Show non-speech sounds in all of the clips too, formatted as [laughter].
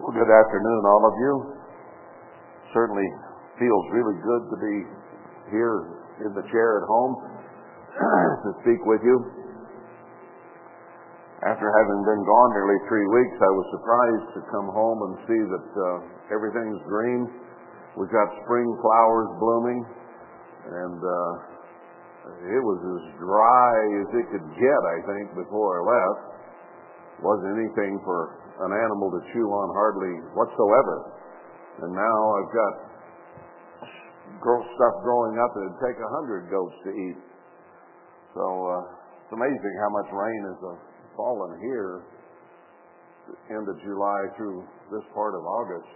Well, good afternoon, all of you. Certainly feels really good to be here in the chair at home [clears throat] to speak with you. After having been gone nearly three weeks, I was surprised to come home and see that uh, everything's green. We've got spring flowers blooming, and uh, it was as dry as it could get, I think, before I left. Wasn't anything for an animal to chew on hardly whatsoever. And now I've got stuff growing up that would take a hundred goats to eat. So uh, it's amazing how much rain has uh, fallen here end of July through this part of August.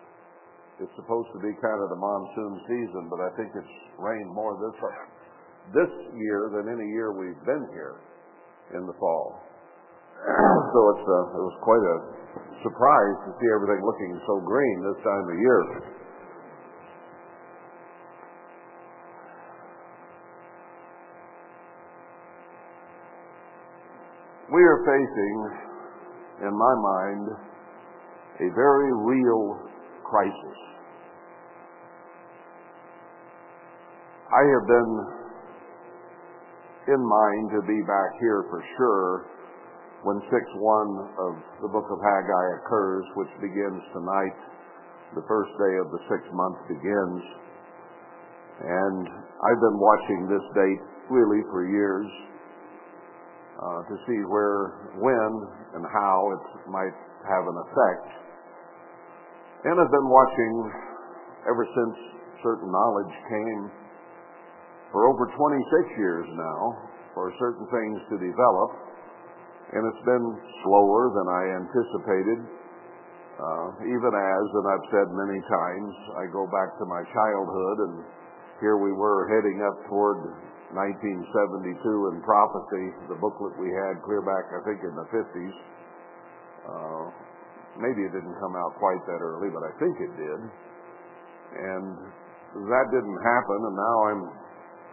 It's supposed to be kind of the monsoon season, but I think it's rained more this this year than any year we've been here in the fall. [clears throat] so it's uh, it was quite a surprise to see everything looking so green this time of year. We are facing, in my mind, a very real crisis. I have been in mind to be back here for sure when 6 1 of the book of Haggai occurs, which begins tonight, the first day of the sixth month begins. And I've been watching this date really for years uh, to see where, when, and how it might have an effect. And I've been watching ever since certain knowledge came for over 26 years now for certain things to develop and it's been slower than I anticipated. Uh, even as, and I've said many times, I go back to my childhood, and here we were heading up toward 1972 in prophecy, the booklet we had clear back, I think, in the 50s. Uh, maybe it didn't come out quite that early, but I think it did. And that didn't happen, and now I'm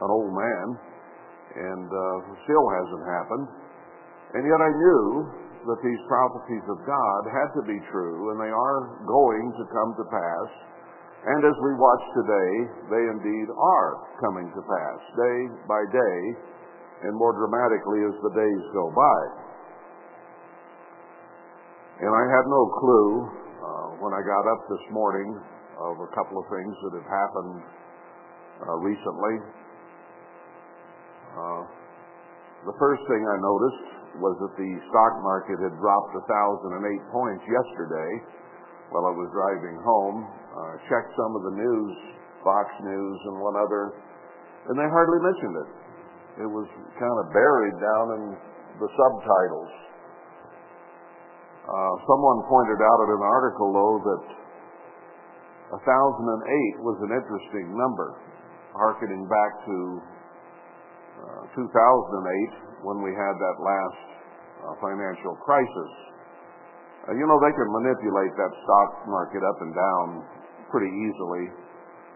an old man, and uh, still hasn't happened. And yet I knew that these prophecies of God had to be true, and they are going to come to pass. And as we watch today, they indeed are coming to pass, day by day, and more dramatically as the days go by. And I had no clue uh, when I got up this morning of a couple of things that have happened uh, recently. Uh, the first thing I noticed was that the stock market had dropped 1,008 points yesterday while I was driving home. Uh, checked some of the news, Fox News and one other, and they hardly mentioned it. It was kind of buried down in the subtitles. Uh, someone pointed out in an article, though, that 1008 was an interesting number, harkening back to uh, 2008 when we had that last uh, financial crisis. Uh, you know, they can manipulate that stock market up and down pretty easily.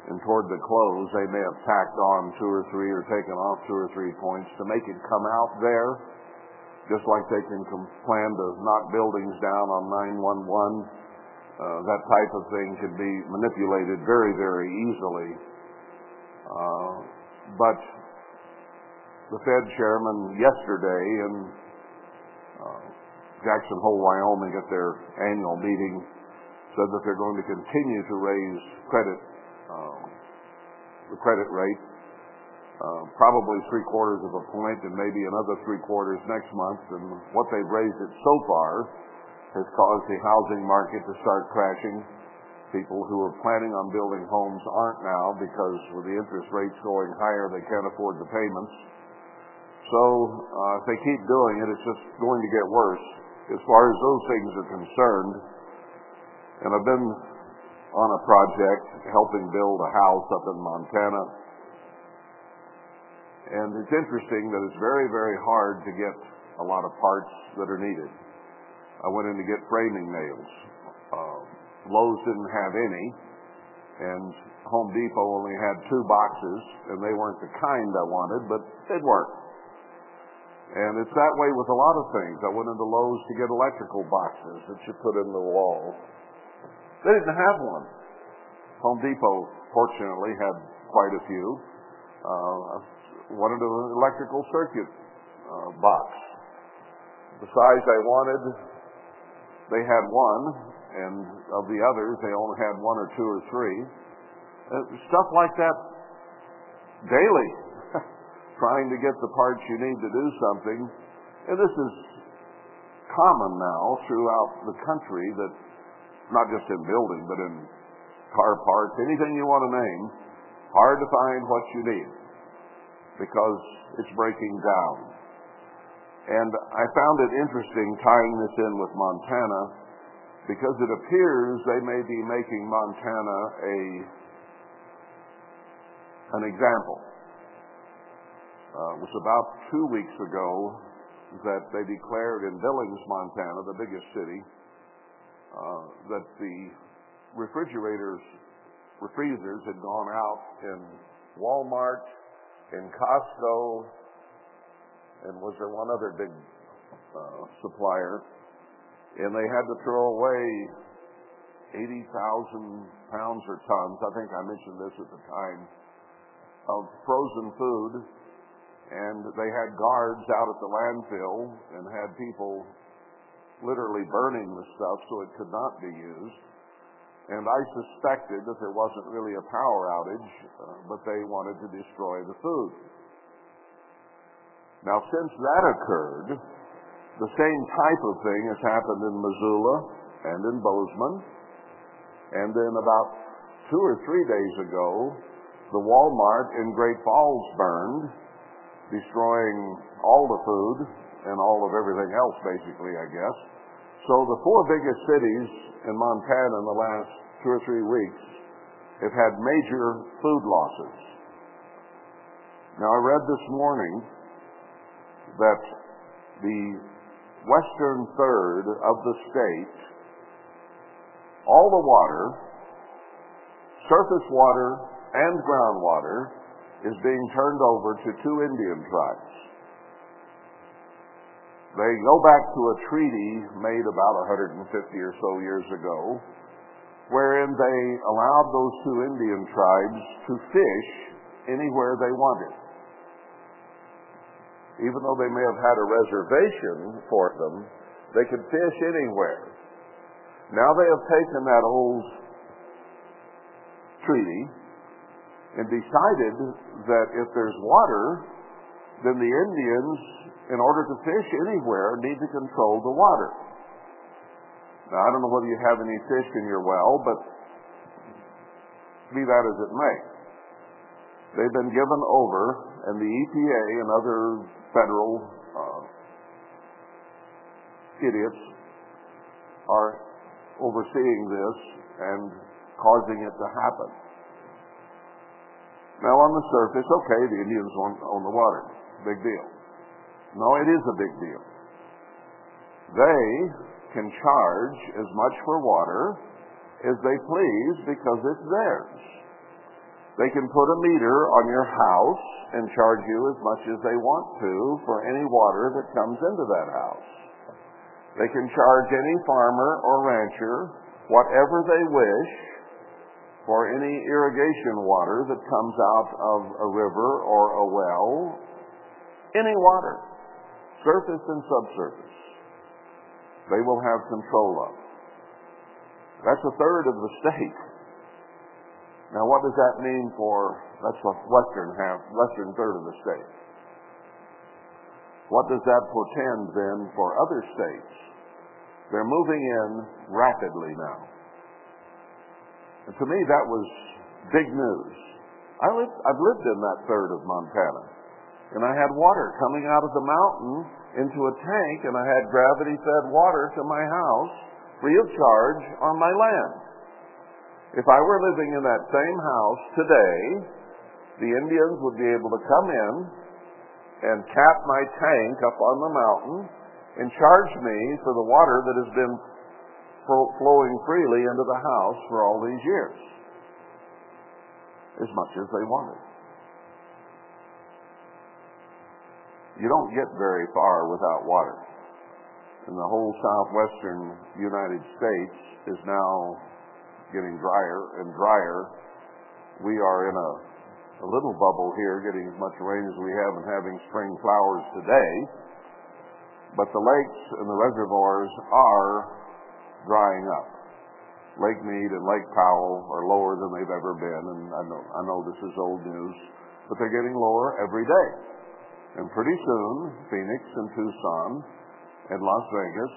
And toward the close, they may have tacked on two or three or taken off two or three points to make it come out there, just like they can plan to knock buildings down on 911. Uh, that type of thing can be manipulated very, very easily. Uh, but the Fed chairman yesterday in uh, Jackson Hole, Wyoming, at their annual meeting, said that they're going to continue to raise credit, um, the credit rate, uh, probably three quarters of a point and maybe another three quarters next month. And what they've raised it so far has caused the housing market to start crashing. People who are planning on building homes aren't now because with the interest rates going higher, they can't afford the payments. So uh, if they keep doing it, it's just going to get worse as far as those things are concerned. And I've been on a project helping build a house up in Montana. And it's interesting that it's very, very hard to get a lot of parts that are needed. I went in to get framing nails. Uh, Lowe's didn't have any, and Home Depot only had two boxes, and they weren't the kind I wanted, but they'd work. And it's that way with a lot of things. I went into Lowe's to get electrical boxes that you put in the wall. They didn't have one. Home Depot, fortunately, had quite a few. Uh, wanted an electrical circuit uh, box. The size I wanted, they had one, and of the others, they only had one or two or three. Uh, stuff like that daily, trying to get the parts you need to do something. And this is common now throughout the country that not just in building, but in car parts, anything you want to name, hard to find what you need because it's breaking down. And I found it interesting tying this in with Montana because it appears they may be making Montana a an example. Uh, it was about two weeks ago that they declared in Billings, Montana, the biggest city, uh, that the refrigerators, refreezers had gone out in Walmart, in Costco, and was there one other big uh, supplier? And they had to throw away 80,000 pounds or tons, I think I mentioned this at the time, of frozen food. And they had guards out at the landfill and had people literally burning the stuff so it could not be used. And I suspected that there wasn't really a power outage, uh, but they wanted to destroy the food. Now, since that occurred, the same type of thing has happened in Missoula and in Bozeman. And then about two or three days ago, the Walmart in Great Falls burned, destroying all the food and all of everything else, basically, I guess. So the four biggest cities in Montana in the last two or three weeks have had major food losses. Now, I read this morning that the western third of the state, all the water, surface water and groundwater, is being turned over to two Indian tribes. They go back to a treaty made about 150 or so years ago, wherein they allowed those two Indian tribes to fish anywhere they wanted. Even though they may have had a reservation for them, they could fish anywhere. Now they have taken that old treaty and decided that if there's water, then the Indians in order to fish anywhere, need to control the water. Now, I don't know whether you have any fish in your well, but be that as it may. They've been given over, and the EPA and other federal uh, idiots are overseeing this and causing it to happen. Now, on the surface, okay, the Indians own, on the water. Big deal. No, it is a big deal. They can charge as much for water as they please because it's theirs. They can put a meter on your house and charge you as much as they want to for any water that comes into that house. They can charge any farmer or rancher whatever they wish for any irrigation water that comes out of a river or a well, any water surface and subsurface, they will have control of. That's a third of the state. Now, what does that mean for that's the western half, western third of the state? What does that portend then for other states? They're moving in rapidly now. And to me, that was big news. I lived, I've lived in that third of Montana and I had water coming out of the mountain into a tank, and I had gravity fed water to my house free of charge on my land. If I were living in that same house today, the Indians would be able to come in and tap my tank up on the mountain and charge me for the water that has been flowing freely into the house for all these years, as much as they wanted. you don't get very far without water. And the whole southwestern United States is now getting drier and drier. We are in a, a little bubble here, getting as much rain as we have and having spring flowers today. But the lakes and the reservoirs are drying up. Lake Mead and Lake Powell are lower than they've ever been, and I know, I know this is old news, but they're getting lower every day. And pretty soon, Phoenix and Tucson and Las Vegas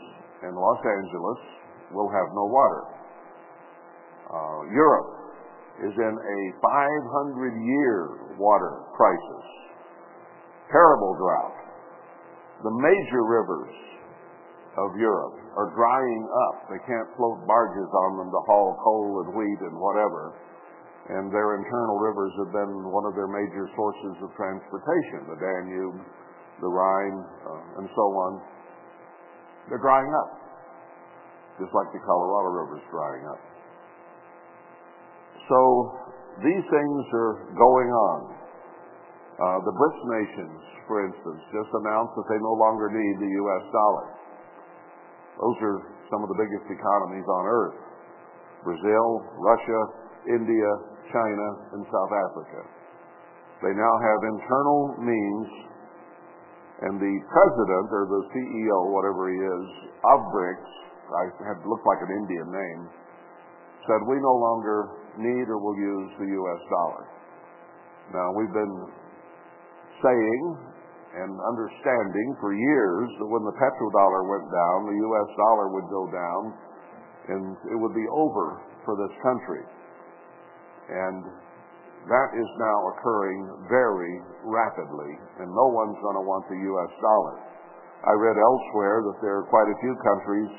and Los Angeles will have no water. Uh, Europe is in a 500 year water crisis. Terrible drought. The major rivers of Europe are drying up. They can't float barges on them to haul coal and wheat and whatever. And their internal rivers have been one of their major sources of transportation the Danube, the Rhine, uh, and so on. They're drying up, just like the Colorado River's drying up. So these things are going on. Uh, the BRICS nations, for instance, just announced that they no longer need the U.S. dollar. Those are some of the biggest economies on earth. Brazil, Russia, India, China, and South Africa. They now have internal means, and the president or the CEO, whatever he is, of BRICS, I had looked like an Indian name, said we no longer need or will use the U.S. dollar. Now, we've been saying and understanding for years that when the petrodollar went down, the U.S. dollar would go down and it would be over for this country. And that is now occurring very rapidly, and no one's going to want the U.S. dollar. I read elsewhere that there are quite a few countries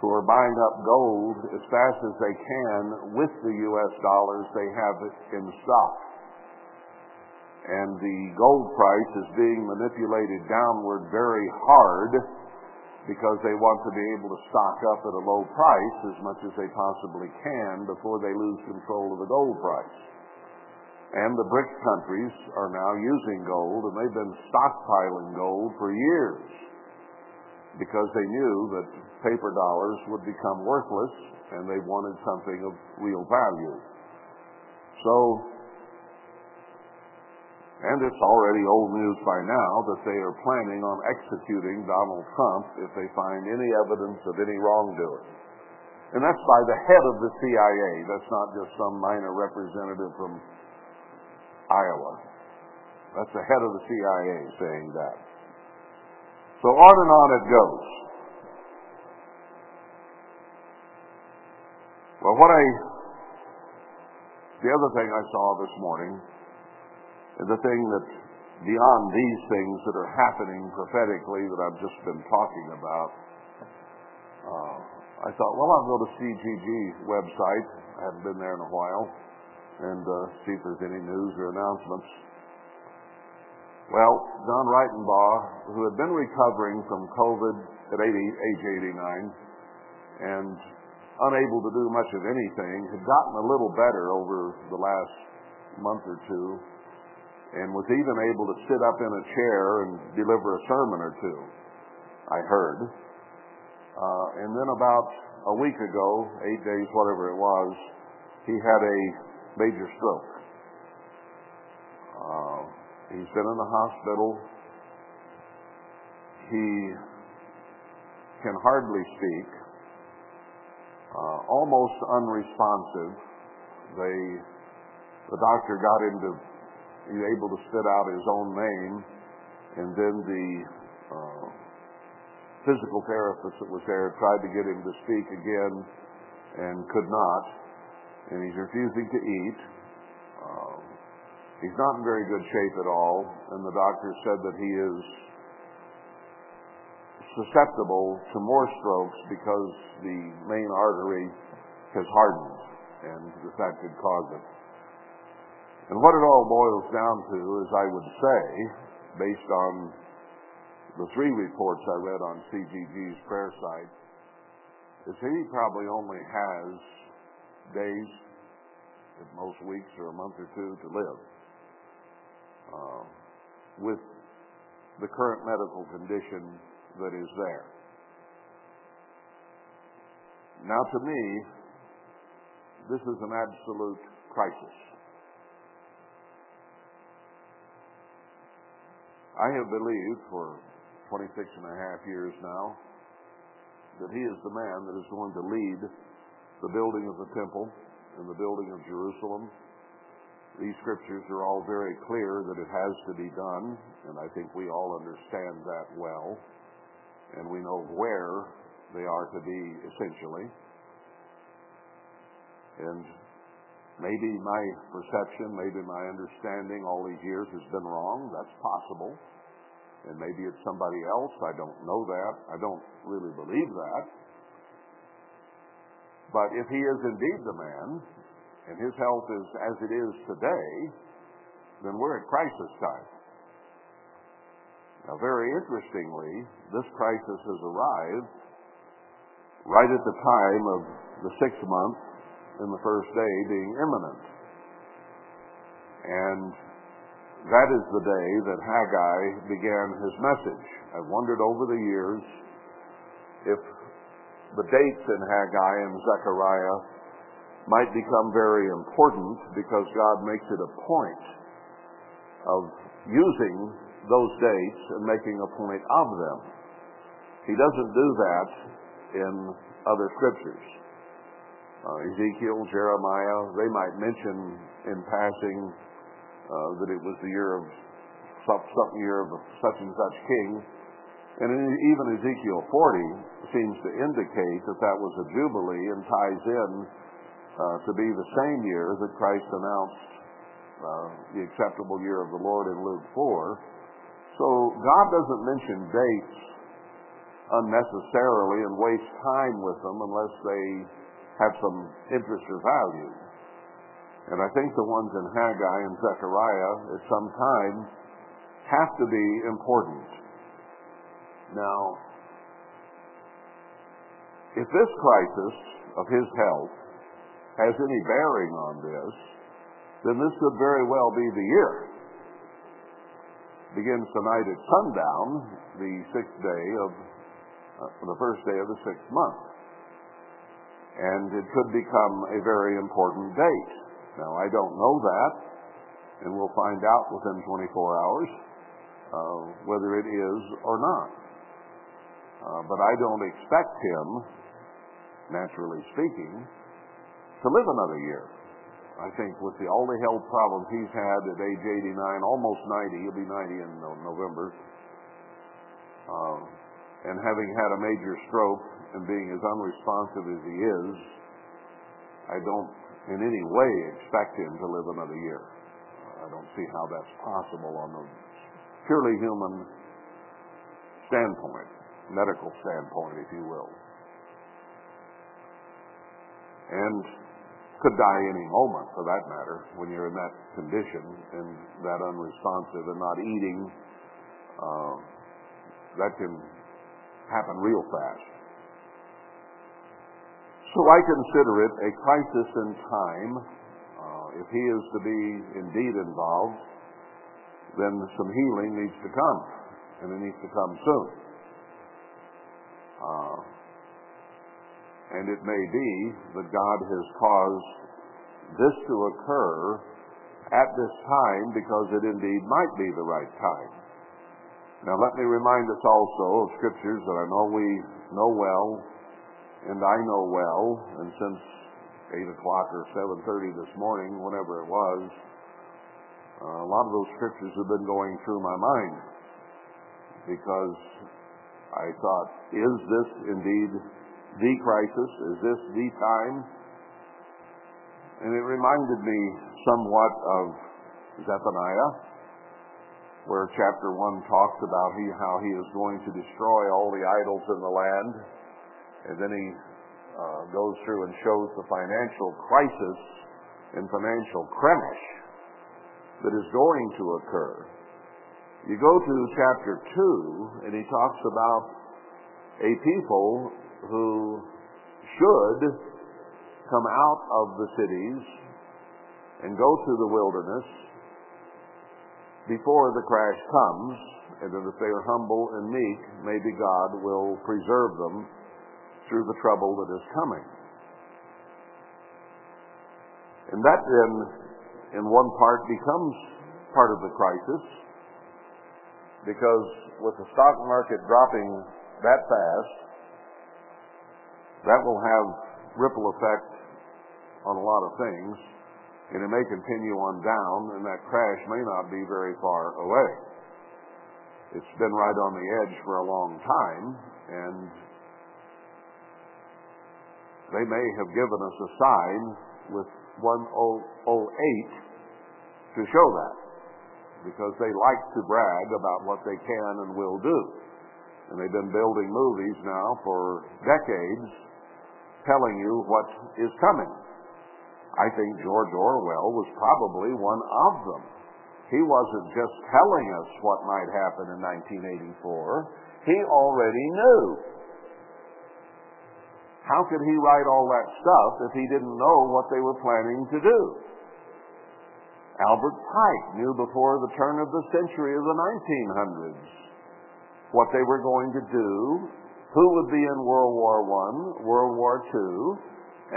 who are buying up gold as fast as they can with the U.S. dollars they have in stock and the gold price is being manipulated downward very hard because they want to be able to stock up at a low price as much as they possibly can before they lose control of the gold price. And the BRICS countries are now using gold, and they've been stockpiling gold for years because they knew that paper dollars would become worthless and they wanted something of real value. So and it's already old news by now that they are planning on executing Donald Trump if they find any evidence of any wrongdoing. And that's by the head of the CIA. That's not just some minor representative from Iowa. That's the head of the CIA saying that. So on and on it goes. Well, what I, the other thing I saw this morning the thing that beyond these things that are happening prophetically that I've just been talking about, uh, I thought, well, I'll go to CGG's website. I haven't been there in a while, and uh, see if there's any news or announcements. Well, John Ritenbaugh, who had been recovering from COVID at 80, age 89 and unable to do much of anything, had gotten a little better over the last month or two and was even able to sit up in a chair and deliver a sermon or two, I heard. Uh, and then about a week ago, eight days, whatever it was, he had a major stroke. Uh, he's been in the hospital. He can hardly speak, uh, almost unresponsive. They, the doctor got him to he's able to spit out his own name, and then the uh, physical therapist that was there tried to get him to speak again and could not, and he's refusing to eat. Um, he's not in very good shape at all, and the doctor said that he is susceptible to more strokes because the main artery has hardened, and that could cause it. And what it all boils down to is, I would say, based on the three reports I read on CGG's prayer site, is he probably only has days, at most weeks or a month or two to live uh, with the current medical condition that is there. Now, to me, this is an absolute crisis. I have believed for 26 and a half years now that he is the man that is going to lead the building of the temple and the building of Jerusalem. These scriptures are all very clear that it has to be done, and I think we all understand that well, and we know where they are to be essentially. And maybe my perception, maybe my understanding all these years has been wrong. That's possible. And maybe it's somebody else. I don't know that. I don't really believe that. But if he is indeed the man, and his health is as it is today, then we're at crisis time. Now, very interestingly, this crisis has arrived right at the time of the sixth month and the first day being imminent. And that is the day that Haggai began his message. I've wondered over the years if the dates in Haggai and Zechariah might become very important because God makes it a point of using those dates and making a point of them. He doesn't do that in other scriptures. Uh, Ezekiel, Jeremiah, they might mention in passing uh, that it was the year of some, year of such and such king. And even Ezekiel 40 seems to indicate that that was a jubilee and ties in uh, to be the same year that Christ announced uh, the acceptable year of the Lord in Luke 4. So God doesn't mention dates unnecessarily and waste time with them unless they have some interest or value. And I think the ones in Haggai and Zechariah at some time have to be important. Now, if this crisis of his health has any bearing on this, then this could very well be the year. Begins tonight at sundown, the sixth day of uh, the first day of the sixth month. And it could become a very important date. Now, I don't know that, and we'll find out within 24 hours uh, whether it is or not. Uh, but I don't expect him, naturally speaking, to live another year. I think with the, all the health problems he's had at age 89, almost 90, he'll be 90 in November, uh, and having had a major stroke and being as unresponsive as he is, I don't in any way expect him to live another year. I don't see how that's possible on a purely human standpoint, medical standpoint, if you will. And could die any moment, for that matter, when you're in that condition and that unresponsive and not eating. Uh, that can happen real fast. So I consider it a crisis in time. Uh, if he is to be indeed involved, then some healing needs to come, and it needs to come soon. Uh, and it may be that God has caused this to occur at this time because it indeed might be the right time. Now let me remind us also of scriptures that I know we know well and I know well, and since 8 o'clock or 7.30 this morning, whenever it was, uh, a lot of those scriptures have been going through my mind because I thought, is this indeed the crisis? Is this the time? And it reminded me somewhat of Zephaniah, where chapter 1 talks about he, how he is going to destroy all the idols in the land and then he uh, goes through and shows the financial crisis and financial crash that is going to occur. You go to chapter 2, and he talks about a people who should come out of the cities and go to the wilderness before the crash comes, and that if they are humble and meek, maybe God will preserve them through the trouble that is coming. And that then, in one part, becomes part of the crisis because with the stock market dropping that fast, that will have ripple effect on a lot of things, and it may continue on down, and that crash may not be very far away. It's been right on the edge for a long time, and they may have given us a sign with 1008 to show that because they like to brag about what they can and will do. And they've been building movies now for decades telling you what is coming. I think George Orwell was probably one of them. He wasn't just telling us what might happen in 1984. He already knew. How could he write all that stuff if he didn't know what they were planning to do? Albert Pike knew before the turn of the century of the 1900s what they were going to do, who would be in World War I, World War II,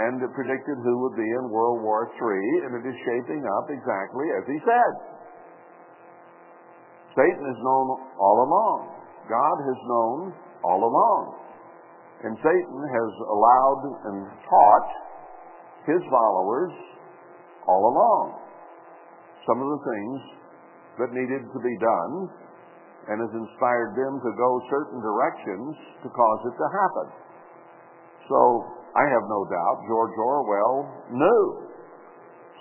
and predicted who would be in World War III, and it is shaping up exactly as he said. Satan is known all along. God has known all along. And Satan has allowed and taught his followers all along some of the things that needed to be done and has inspired them to go certain directions to cause it to happen. So I have no doubt George Orwell knew.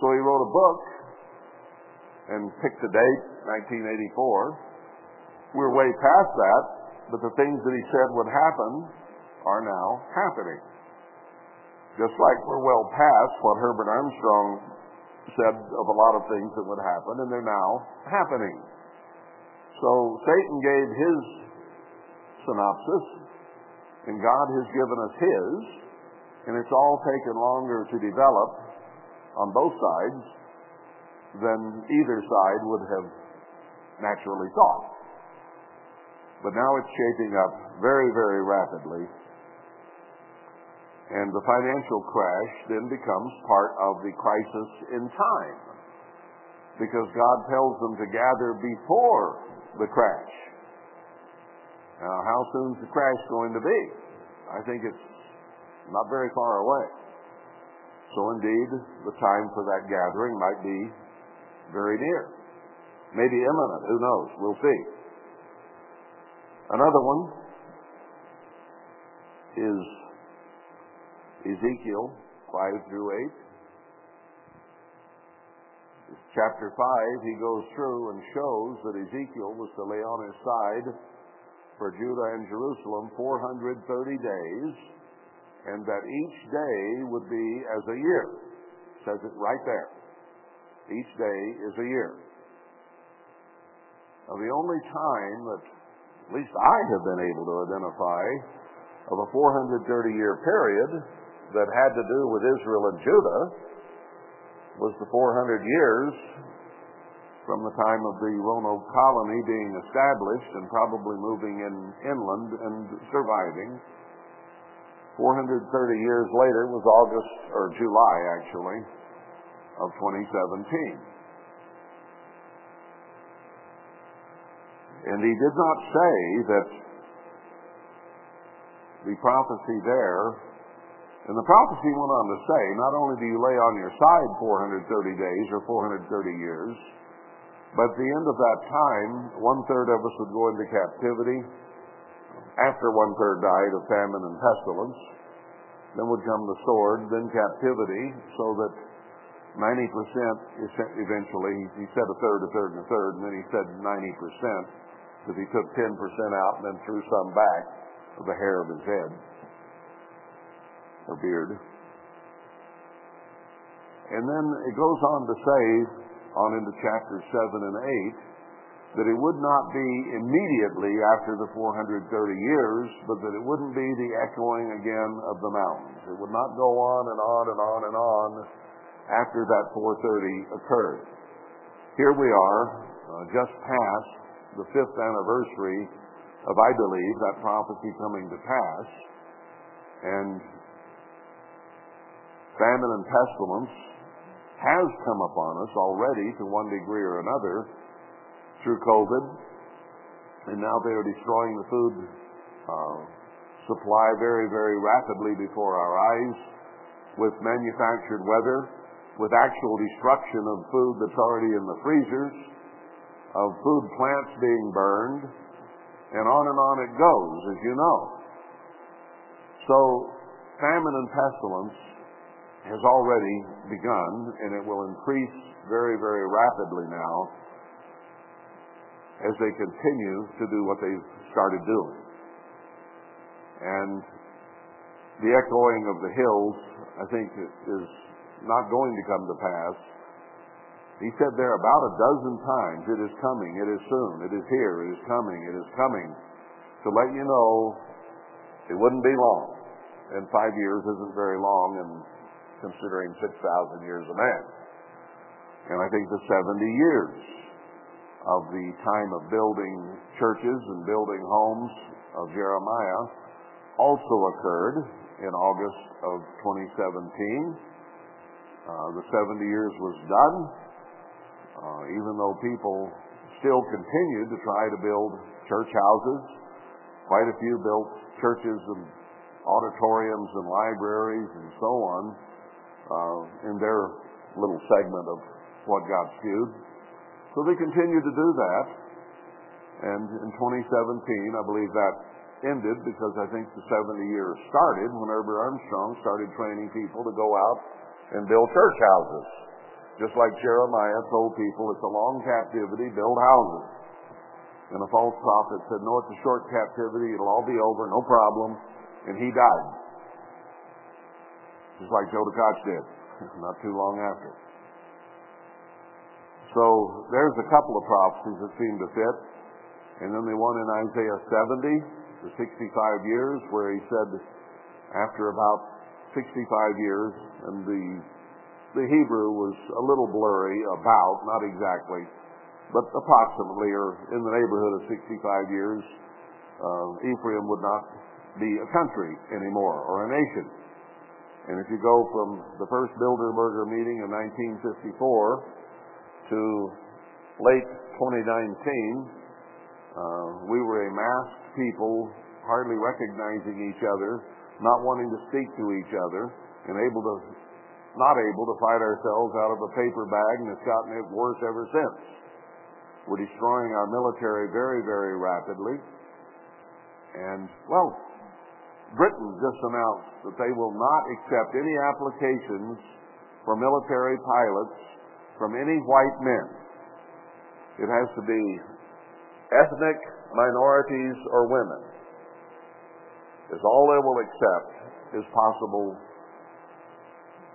So he wrote a book and picked a date, 1984. We're way past that, but the things that he said would happen are now happening. Just like we're well past what Herbert Armstrong said of a lot of things that would happen, and they're now happening. So Satan gave his synopsis, and God has given us his, and it's all taken longer to develop on both sides than either side would have naturally thought. But now it's shaping up very, very rapidly and the financial crash then becomes part of the crisis in time. Because God tells them to gather before the crash. Now, how soon is the crash going to be? I think it's not very far away. So, indeed, the time for that gathering might be very near. Maybe imminent. Who knows? We'll see. Another one is Ezekiel 5 through 8. Chapter 5, he goes through and shows that Ezekiel was to lay on his side for Judah and Jerusalem 430 days, and that each day would be as a year. says it right there. Each day is a year. Now, the only time that at least I have been able to identify of a 430 year period that had to do with Israel and Judah was the 400 years from the time of the Roanoke colony being established and probably moving in inland and surviving. 430 years later was August, or July actually, of 2017. And he did not say that the prophecy there and the prophecy went on to say, not only do you lay on your side 430 days or 430 years, but at the end of that time, one third of us would go into captivity. After one third died of famine and pestilence, then would come the sword, then captivity, so that 90% eventually, he said a third, a third, and a third, and then he said 90% because he took 10% out and then threw some back of the hair of his head or beard. And then it goes on to say, on into chapters 7 and 8, that it would not be immediately after the 430 years, but that it wouldn't be the echoing again of the mountains. It would not go on and on and on and on after that 430 occurred. Here we are, uh, just past the fifth anniversary of, I believe, that prophecy coming to pass. And famine and pestilence has come upon us already to one degree or another through COVID, and now they are destroying the food uh, supply very, very rapidly before our eyes with manufactured weather, with actual destruction of food that's already in the freezers, of food plants being burned, and on and on it goes, as you know. So, famine and pestilence has already begun, and it will increase very, very rapidly now as they continue to do what they've started doing. And the echoing of the hills, I think, is not going to come to pass. He said there about a dozen times, it is coming, it is soon, it is here, it is coming, it is coming, to let you know it wouldn't be long. And five years isn't very long, and considering 6,000 years of man. And I think the 70 years of the time of building churches and building homes of Jeremiah also occurred in August of 2017. Uh, the 70 years was done, uh, even though people still continued to try to build church houses. Quite a few built churches and auditoriums and libraries and so on Uh, in their little segment of what got skewed. So they continued to do that. And in 2017, I believe that ended because I think the 70 years started whenever Armstrong started training people to go out and build church houses. Just like Jeremiah told people, it's a long captivity, build houses. And a false prophet said, no, it's a short captivity, it'll all be over, no problem. And he died. Just like Joe Tkach did, [laughs] not too long after. So there's a couple of prophecies that seem to fit. And then the one in Isaiah 70, the 65 years, where he said, after about 65 years, and the the Hebrew was a little blurry about, not exactly, but approximately, or in the neighborhood of 65 years, uh, Ephraim would not be a country anymore or a nation. And if you go from the first Bilderberger meeting in 1954 to late 2019, uh, we were a masked people, hardly recognizing each other, not wanting to speak to each other, and able to, not able to fight ourselves out of a paper bag, and it's gotten it worse ever since. We're destroying our military very, very rapidly. And, well, Britain just announced that they will not accept any applications for military pilots from any white men. It has to be ethnic minorities or women. Is all they will accept is possible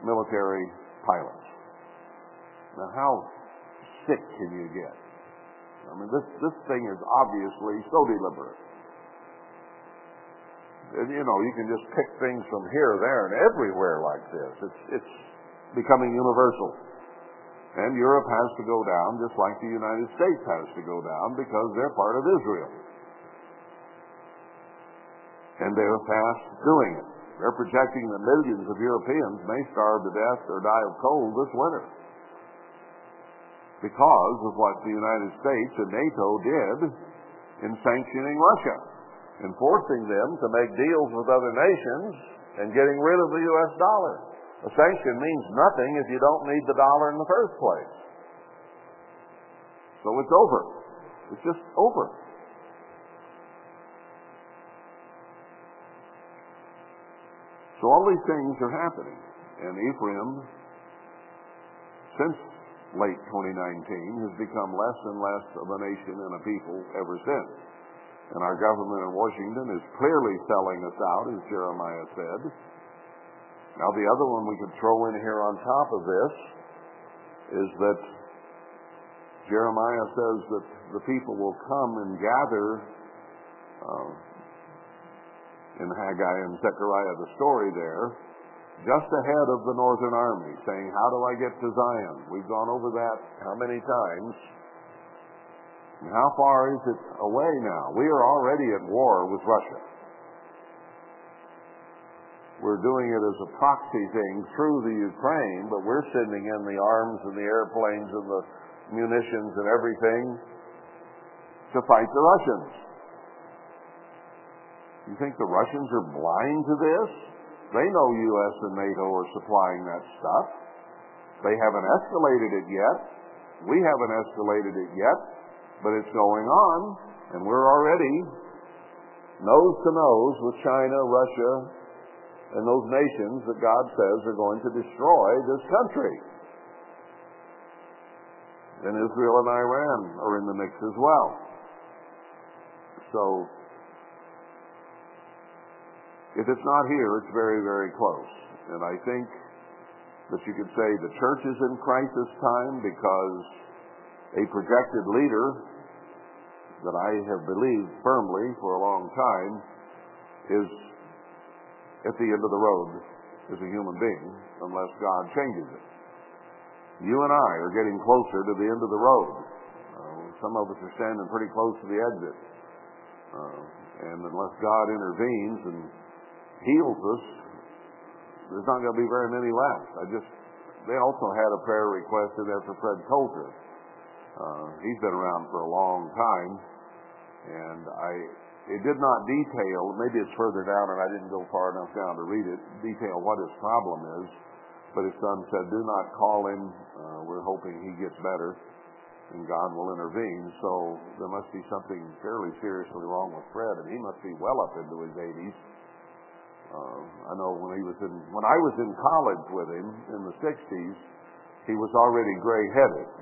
military pilots. Now, how sick can you get? I mean, this, this thing is obviously so deliberate. You know, you can just pick things from here, there, and everywhere like this. It's, it's becoming universal. And Europe has to go down just like the United States has to go down because they're part of Israel. And they're fast doing it. They're projecting that millions of Europeans may starve to death or die of cold this winter because of what the United States and NATO did in sanctioning Russia and forcing them to make deals with other nations and getting rid of the U.S. dollar. A sanction means nothing if you don't need the dollar in the first place. So it's over. It's just over. So all these things are happening. And Ephraim, since late 2019, has become less and less of a nation and a people ever since. And our government in Washington is clearly selling us out, as Jeremiah said. Now, the other one we could throw in here on top of this is that Jeremiah says that the people will come and gather uh, in Haggai and Zechariah, the story there, just ahead of the northern army, saying, How do I get to Zion? We've gone over that how many times? And how far is it away now? We are already at war with Russia. we're doing it as a proxy thing through the Ukraine, but we're sending in the arms and the airplanes and the munitions and everything to fight the Russians. You think the Russians are blind to this? They know U.S. and NATO are supplying that stuff. They haven't escalated it yet. We haven't escalated it yet, but it's going on, and we're already nose to nose with China, Russia, and those nations that God says are going to destroy this country. And Israel and Iran are in the mix as well. So, if it's not here, it's very, very close. And I think that you could say the church is in crisis time because a projected leader that I have believed firmly for a long time is at the end of the road as a human being unless God changes it. You and I are getting closer to the end of the road. Uh, some of us are standing pretty close to the exit. Uh, and unless God intervenes and heals us, there's not going to be very many left. I just, they also had a prayer request in there for Fred Coulter. Uh, he's been around for a long time, and I, it did not detail, maybe it's further down and I didn't go far enough down to read it, detail what his problem is, but his son said, do not call him, uh, we're hoping he gets better, and God will intervene, so there must be something fairly seriously wrong with Fred, and he must be well up into his 80s. Uh, I know when he was in, when I was in college with him in the 60s, he was already gray-headed.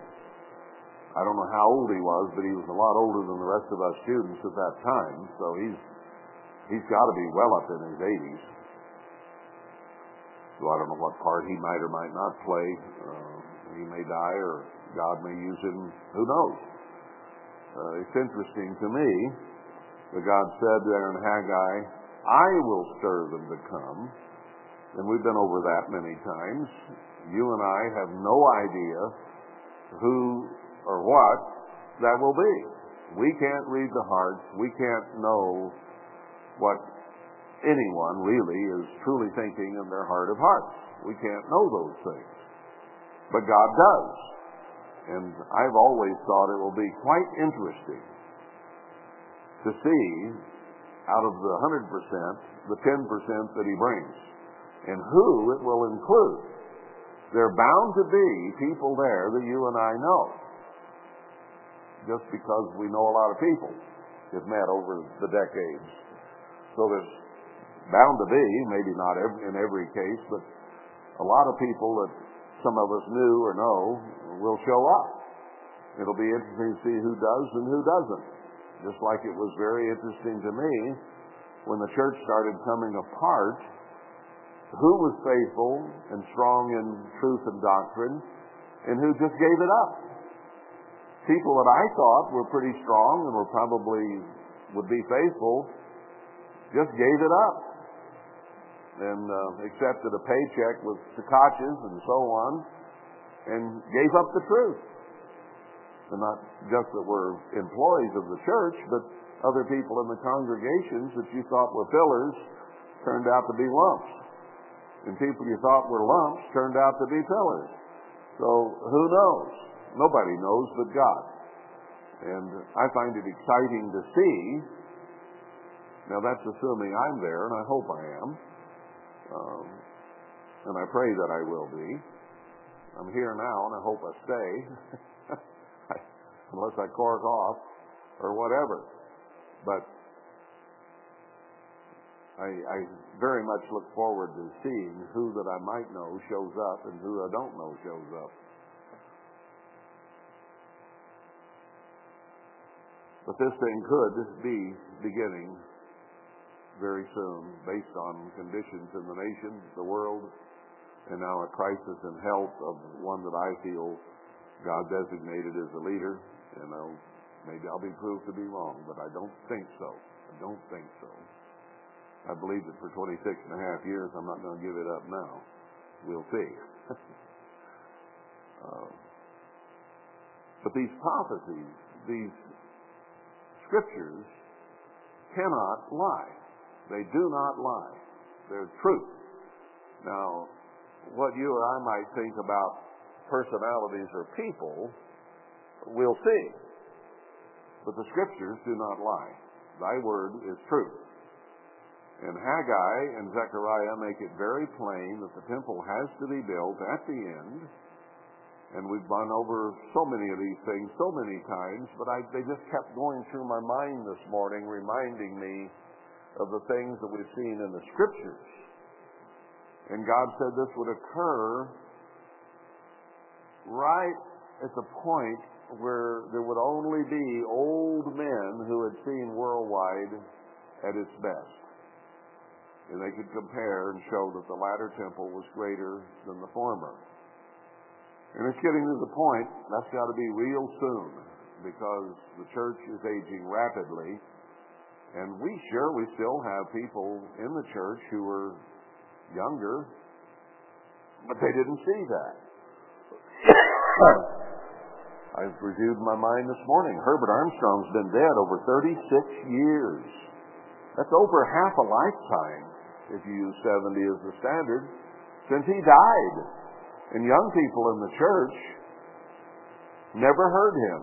I don't know how old he was, but he was a lot older than the rest of us students at that time. So he's he's got to be well up in his 80s. So I don't know what part he might or might not play. Uh, he may die, or God may use him. Who knows? Uh, it's interesting to me that God said there in Haggai, "I will stir them to come," and we've been over that many times. You and I have no idea who or what that will be. We can't read the hearts. We can't know what anyone really is truly thinking in their heart of hearts. We can't know those things. But God does. And I've always thought it will be quite interesting to see out of the 100%, the 10% that He brings, and who it will include. There are bound to be people there that you and I know just because we know a lot of people have met over the decades. So there's bound to be, maybe not in every case, but a lot of people that some of us knew or know will show up. It'll be interesting to see who does and who doesn't. Just like it was very interesting to me when the church started coming apart, who was faithful and strong in truth and doctrine, and who just gave it up people that I thought were pretty strong and were probably would be faithful just gave it up and uh, accepted a paycheck with scotches and so on and gave up the truth. And not just that were employees of the church, but other people in the congregations that you thought were pillars turned out to be lumps. And people you thought were lumps turned out to be pillars. So who knows? Nobody knows but God. And I find it exciting to see. Now, that's assuming I'm there, and I hope I am. Um, and I pray that I will be. I'm here now, and I hope I stay. [laughs] Unless I cork off or whatever. But I, I very much look forward to seeing who that I might know shows up and who I don't know shows up. But this thing could be beginning very soon based on conditions in the nation, the world, and now a crisis in health of one that I feel God designated as a leader. You know, maybe I'll be proved to be wrong, but I don't think so. I don't think so. I believed it for 26 and a half years. I'm not going to give it up now. We'll see. [laughs] uh, but these prophecies, these scriptures cannot lie. They do not lie. They're truth. Now, what you or I might think about personalities or people, we'll see. But the scriptures do not lie. Thy word is truth. And Haggai and Zechariah make it very plain that the temple has to be built at the end. And we've gone over so many of these things so many times, but I, they just kept going through my mind this morning, reminding me of the things that we've seen in the scriptures. And God said this would occur right at the point where there would only be old men who had seen worldwide at its best. And they could compare and show that the latter temple was greater than the former. And it's getting to the point, that's got to be real soon, because the church is aging rapidly. And we sure we still have people in the church who are younger, but they didn't see that. [coughs] I've reviewed my mind this morning. Herbert Armstrong's been dead over 36 years. That's over half a lifetime, if you use 70 as the standard, since he died. And young people in the church never heard him.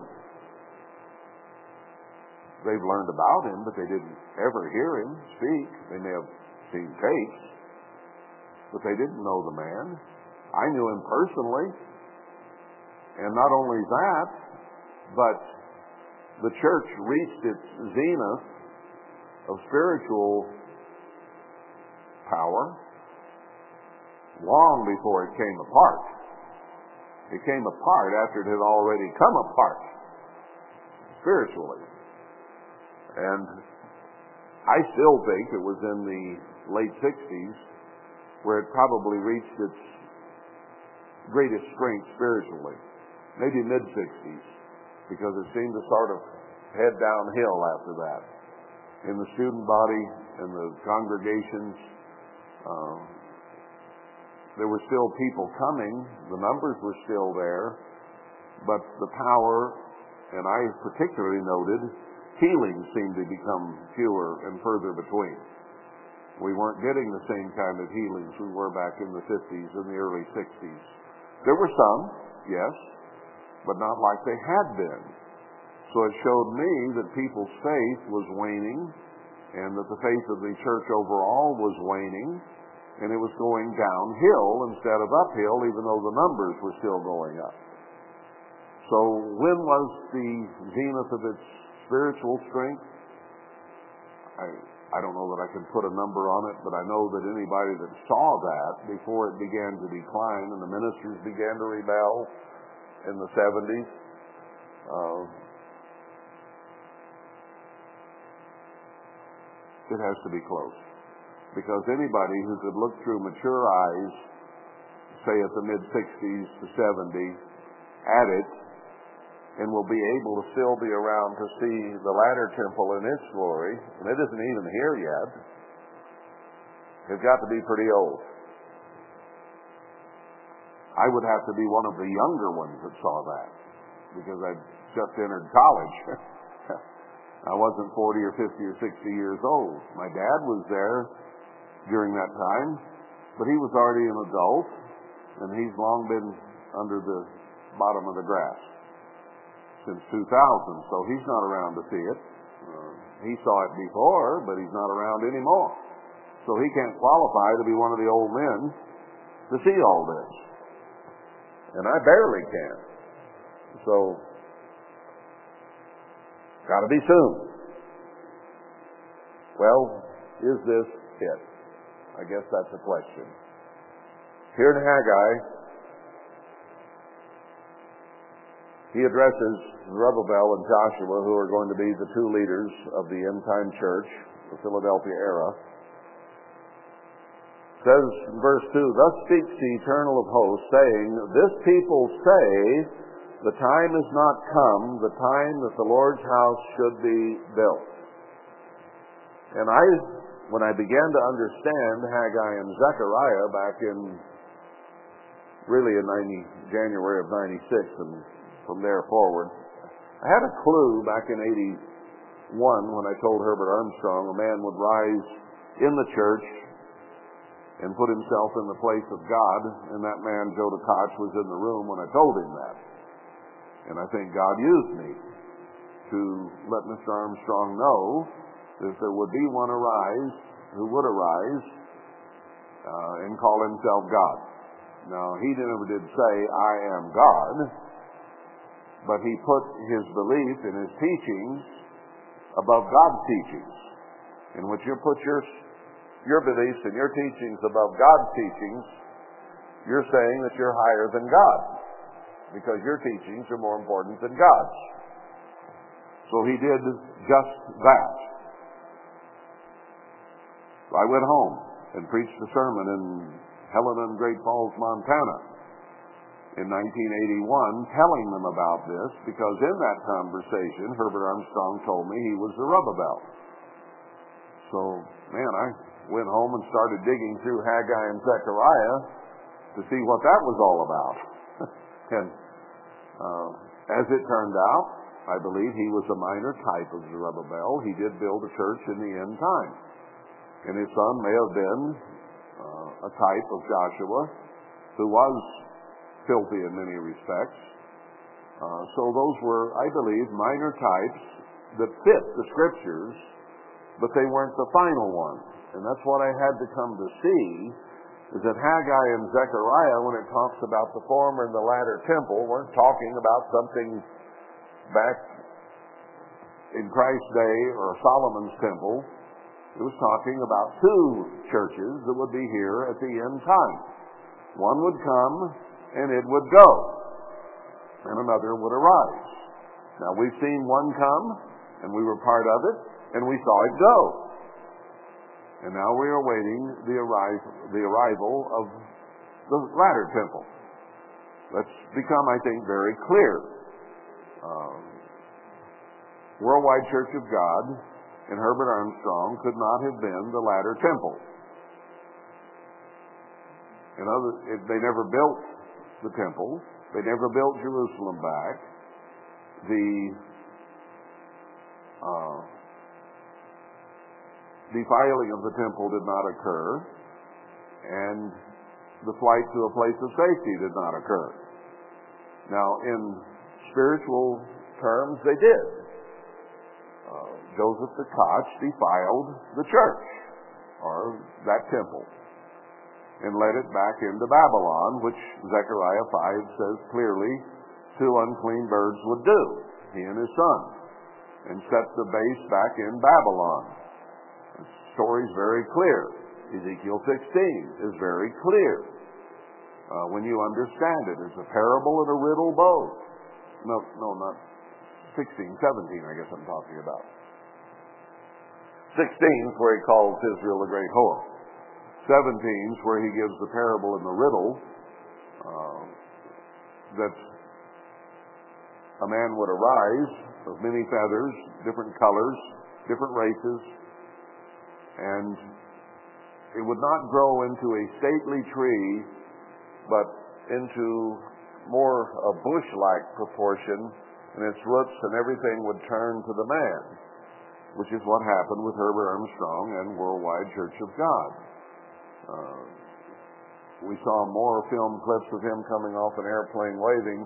They've learned about him, but they didn't ever hear him speak. They may have seen tapes, but they didn't know the man. I knew him personally. And not only that, but the church reached its zenith of spiritual power long before it came apart. It came apart after it had already come apart spiritually. And I still think it was in the late 60s where it probably reached its greatest strength spiritually maybe mid 60s, because it seemed to sort of head downhill after that. In the student body and the congregations, uh, there were still people coming, the numbers were still there, but the power, and I particularly noted, healings seemed to become fewer and further between. We weren't getting the same kind of healings we were back in the 50s and the early 60s. There were some, yes, but not like they had been. So it showed me that people's faith was waning and that the faith of the church overall was waning and it was going downhill instead of uphill even though the numbers were still going up. So when was the zenith of its spiritual strength? I, I don't know that I can put a number on it, but I know that anybody that saw that before it began to decline and the ministers began to rebel, in the 70s. Uh, it has to be close. Because anybody who could look through mature eyes, say at the mid 60s to 70, at it, and will be able to still be around to see the latter temple in its glory, and it isn't even here yet, has got to be pretty old. I would have to be one of the younger ones that saw that because I'd just entered college. [laughs] I wasn't 40 or 50 or 60 years old. My dad was there during that time, but he was already an adult, and he's long been under the bottom of the grass since 2000, so he's not around to see it. Uh, he saw it before, but he's not around anymore. So he can't qualify to be one of the old men to see all this and I barely can. So, got to be soon. Well, is this it? I guess that's a question. Here in Haggai, he addresses Zerubbabel and Joshua, who are going to be the two leaders of the end time church, the Philadelphia era says in verse 2, Thus speaks the eternal of hosts, saying, This people say, The time is not come, the time that the Lord's house should be built. And I, when I began to understand Haggai and Zechariah back in, really in 90, January of 96 and from there forward, I had a clue back in 81 when I told Herbert Armstrong a man would rise in the church and put himself in the place of God. And that man, Joe Tkach, was in the room when I told him that. And I think God used me to let Mr. Armstrong know that there would be one arise who would arise uh, and call himself God. Now, he never did say, I am God, but he put his belief and his teachings above God's teachings. In which you put your, your beliefs and your teachings above God's teachings, you're saying that you're higher than God because your teachings are more important than God's. So he did just that. I went home and preached a sermon in Helena and Great Falls, Montana in 1981 telling them about this because in that conversation Herbert Armstrong told me he was Zerubbabel. So, man, I went home and started digging through Haggai and Zechariah to see what that was all about. [laughs] and uh, as it turned out, I believe he was a minor type of Zerubbabel. He did build a church in the end time. And his son may have been uh, a type of Joshua who was filthy in many respects. Uh, so those were, I believe, minor types that fit the scriptures, but they weren't the final ones. And that's what I had to come to see, is that Haggai and Zechariah, when it talks about the former and the latter temple, weren't talking about something back in Christ's day or Solomon's temple. It was talking about two churches that would be here at the end time. One would come and it would go, and another would arise. Now we've seen one come, and we were part of it, and we saw it go. And now we are waiting the arrival, the arrival of the latter temple. Let's become, I think, very clear. Um, Worldwide Church of God and Herbert Armstrong could not have been the latter temple. In other, they never built the temple. They never built Jerusalem back. The uh, defiling of the temple did not occur, and the flight to a place of safety did not occur. Now, in spiritual terms, they did. Uh, Joseph Tkach defiled the church, or that temple, and led it back into Babylon, which Zechariah 5 says clearly two unclean birds would do, he and his son, and set the base back in Babylon. The story's very clear. Ezekiel 16 is very clear uh, when you understand it. It's a parable and a riddle both. No, no, not 16, 17, I guess I'm talking about. 16 is where he calls Israel a great whore. 17 is where he gives the parable and the riddle uh, that a man would arise of many feathers, different colors, different races, and it would not grow into a stately tree, but into more a bush-like proportion, and its roots and everything would turn to the man, which is what happened with Herbert Armstrong and Worldwide Church of God. Uh, we saw more film clips of him coming off an airplane waving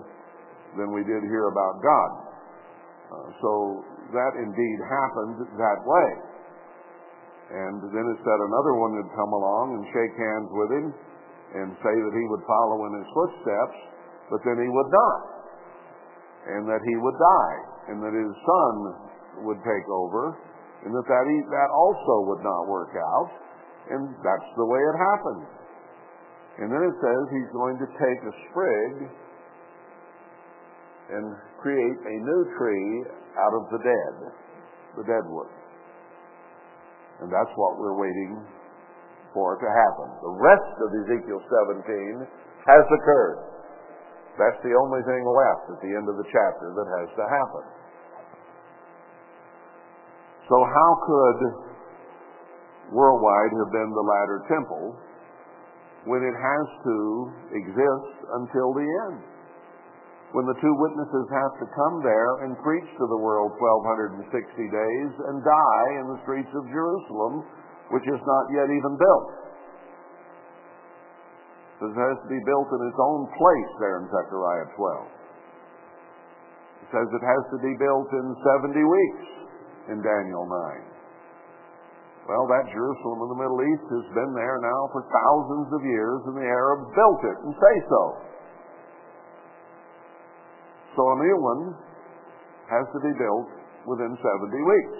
than we did hear about God. Uh, so that indeed happened that way. And then it said another one would come along and shake hands with him and say that he would follow in his footsteps, but then he would not. And that he would die. And that his son would take over. And that that, he, that also would not work out. And that's the way it happened. And then it says he's going to take a sprig and create a new tree out of the dead, the dead wood. And that's what we're waiting for to happen. The rest of Ezekiel 17 has occurred. That's the only thing left at the end of the chapter that has to happen. So how could worldwide have been the latter temple when it has to exist until the end? when the two witnesses have to come there and preach to the world 1260 days and die in the streets of Jerusalem, which is not yet even built. It has to be built in its own place there in Zechariah 12. It says it has to be built in 70 weeks in Daniel 9. Well, that Jerusalem in the Middle East has been there now for thousands of years, and the Arabs built it and say so. So a new one has to be built within 70 weeks.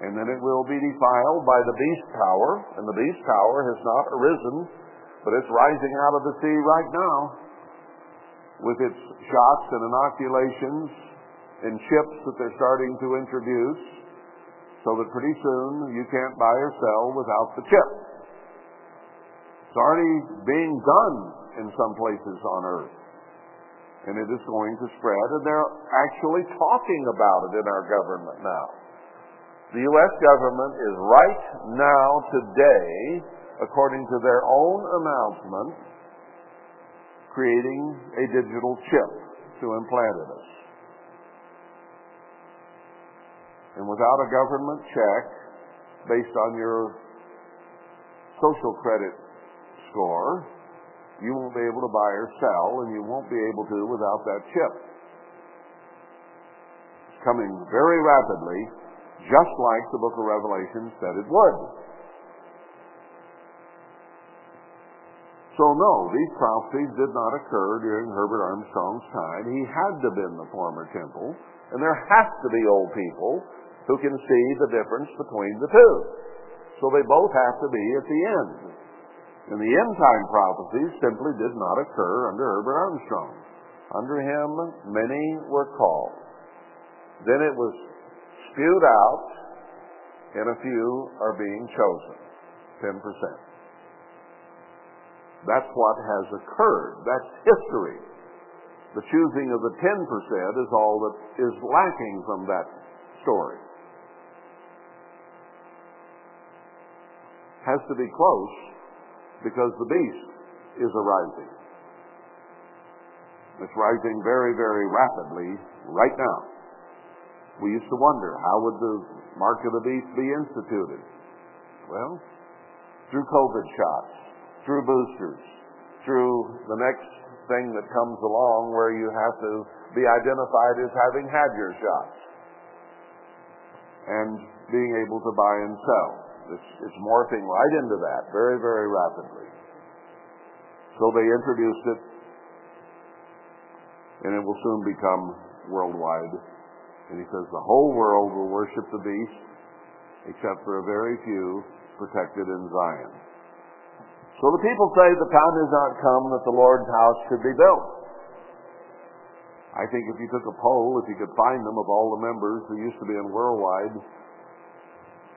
And then it will be defiled by the beast power, and the beast power has not arisen, but it's rising out of the sea right now with its shots and inoculations and chips that they're starting to introduce so that pretty soon you can't buy or sell without the chip. It's already being done in some places on earth. And it is going to spread, and they're actually talking about it in our government now. The U.S. government is right now, today, according to their own announcement, creating a digital chip to implant in us. And without a government check based on your social credit score, you won't be able to buy or sell, and you won't be able to without that chip. It's coming very rapidly, just like the book of Revelation said it would. So no, these prophecies did not occur during Herbert Armstrong's time. He had to have been the former temple, and there has to be old people who can see the difference between the two. So they both have to be at the end. And the end time prophecies simply did not occur under Herbert Armstrong. Under him, many were called. Then it was spewed out, and a few are being chosen 10%. That's what has occurred. That's history. The choosing of the 10% is all that is lacking from that story. Has to be close because the beast is arising. It's rising very, very rapidly right now. We used to wonder how would the mark of the beast be instituted? Well, through COVID shots, through boosters, through the next thing that comes along where you have to be identified as having had your shots and being able to buy and sell. It's, it's morphing right into that very, very rapidly. So they introduced it, and it will soon become worldwide. And he says the whole world will worship the beast, except for a very few protected in Zion. So the people say the time has not come that the Lord's house should be built. I think if you took a poll, if you could find them of all the members who used to be in Worldwide,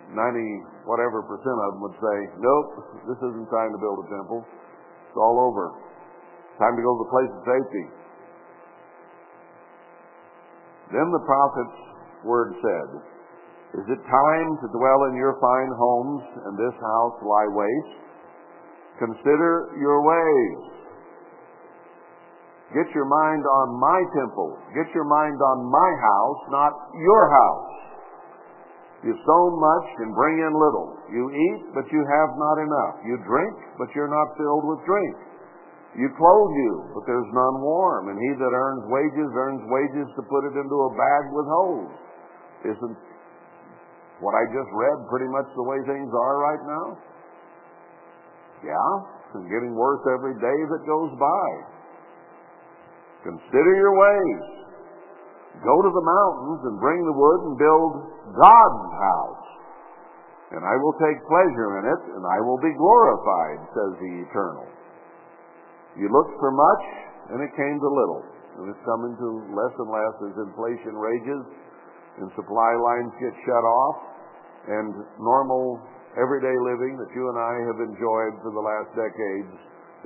90 whatever percent of them would say, nope, this isn't time to build a temple. It's all over. Time to go to the place of safety. Then the prophet's word said, Is it time to dwell in your fine homes and this house lie waste? Consider your ways. Get your mind on my temple. Get your mind on my house, not your house. You sow much and bring in little. You eat, but you have not enough. You drink, but you're not filled with drink. You clothe you, but there's none warm. And he that earns wages earns wages to put it into a bag with holes. Isn't what I just read pretty much the way things are right now? Yeah, it's getting worse every day that goes by. Consider your ways. Go to the mountains and bring the wood and build God's house. And I will take pleasure in it, and I will be glorified, says the Eternal. You looked for much, and it came to little. And it's coming to less and less as inflation rages and supply lines get shut off, and normal everyday living that you and I have enjoyed for the last decades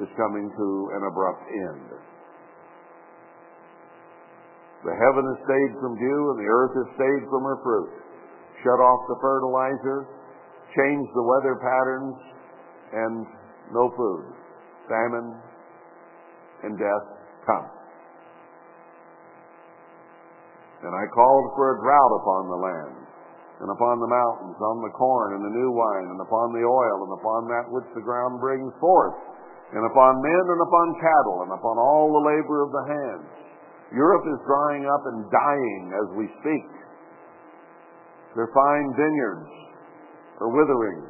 is coming to an abrupt end. The heaven has stayed from dew, and the earth has stayed from her fruit. Shut off the fertilizer, change the weather patterns, and no food. Famine and death come. And I called for a drought upon the land, and upon the mountains, on the corn and the new wine, and upon the oil, and upon that which the ground brings forth, and upon men and upon cattle and upon all the labor of the hands. Europe is drying up and dying as we speak. Their fine vineyards are withering.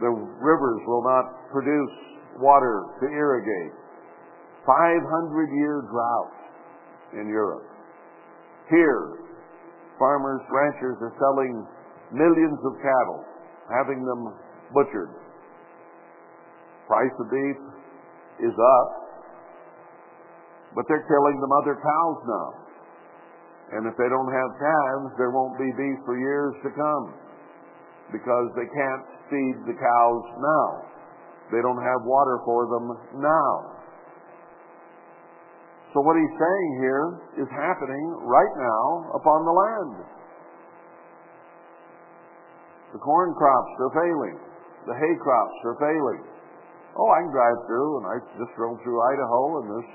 The rivers will not produce water to irrigate. 500 year drought in Europe. Here, farmers, ranchers are selling millions of cattle, having them butchered. Price of beef is up, but they're killing the mother cows now. And if they don't have calves, there won't be beef for years to come because they can't feed the cows now. They don't have water for them now. So what he's saying here is happening right now upon the land. The corn crops are failing. The hay crops are failing. Oh, I can drive through, and I just drove through Idaho, and there's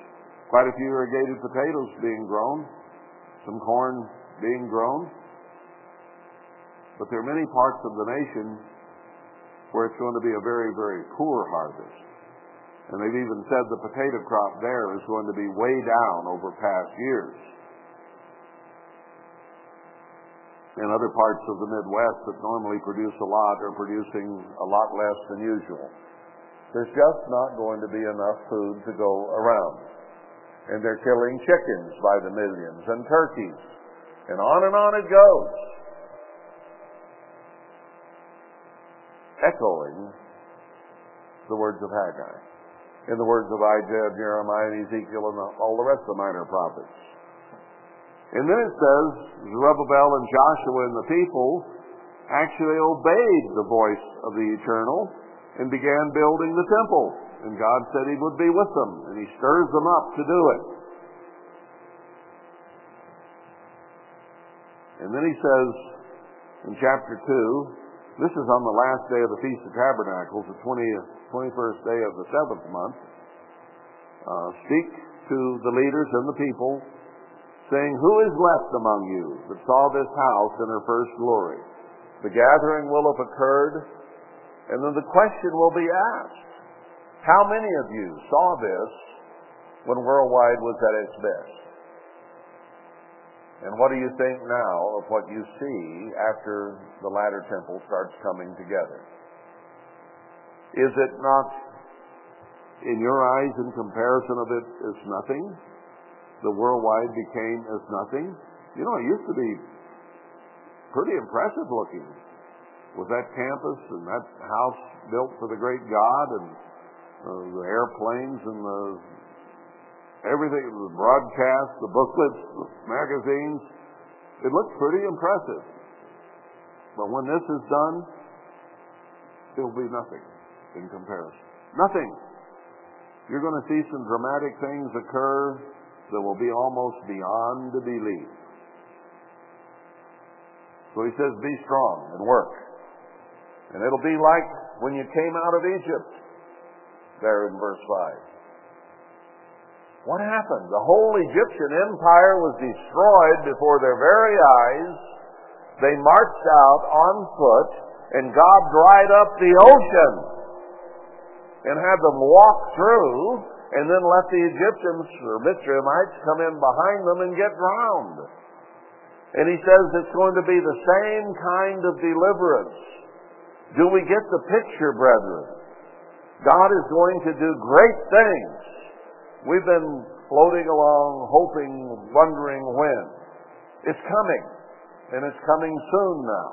quite a few irrigated potatoes being grown, some corn being grown. But there are many parts of the nation where it's going to be a very, very poor harvest. And they've even said the potato crop there is going to be way down over past years. And other parts of the Midwest that normally produce a lot are producing a lot less than usual. There's just not going to be enough food to go around. And they're killing chickens by the millions and turkeys. And on and on it goes. Echoing the words of Haggai in the words of Isaiah, Jeremiah, and Ezekiel, and all the rest of the minor prophets. And then it says, Zerubbabel and Joshua and the people actually obeyed the voice of the eternal and began building the temple. And God said he would be with them, and he stirs them up to do it. And then he says in chapter 2, this is on the last day of the Feast of Tabernacles, the 20th, 21st day of the seventh month. Uh, speak to the leaders and the people, saying, Who is left among you that saw this house in her first glory? The gathering will have occurred, and then the question will be asked How many of you saw this when worldwide was at its best? And what do you think now of what you see after the latter temple starts coming together? Is it not, in your eyes, in comparison of it, as nothing? The worldwide became as nothing? You know, it used to be pretty impressive looking with that campus and that house built for the great God and uh, the airplanes and the everything, the broadcasts, the booklets, the magazines. It looked pretty impressive. But when this is done, it'll be nothing in comparison. Nothing. You're going to see some dramatic things occur that will be almost beyond the belief. So he says, be strong and work. And it'll be like when you came out of Egypt, there in verse 5. What happened? The whole Egyptian empire was destroyed before their very eyes. They marched out on foot, and God dried up the ocean and had them walk through and then let the Egyptians or Mitzrayimites come in behind them and get drowned. And he says it's going to be the same kind of deliverance. Do we get the picture, brethren? God is going to do great things. We've been floating along, hoping, wondering when. It's coming. And it's coming soon now.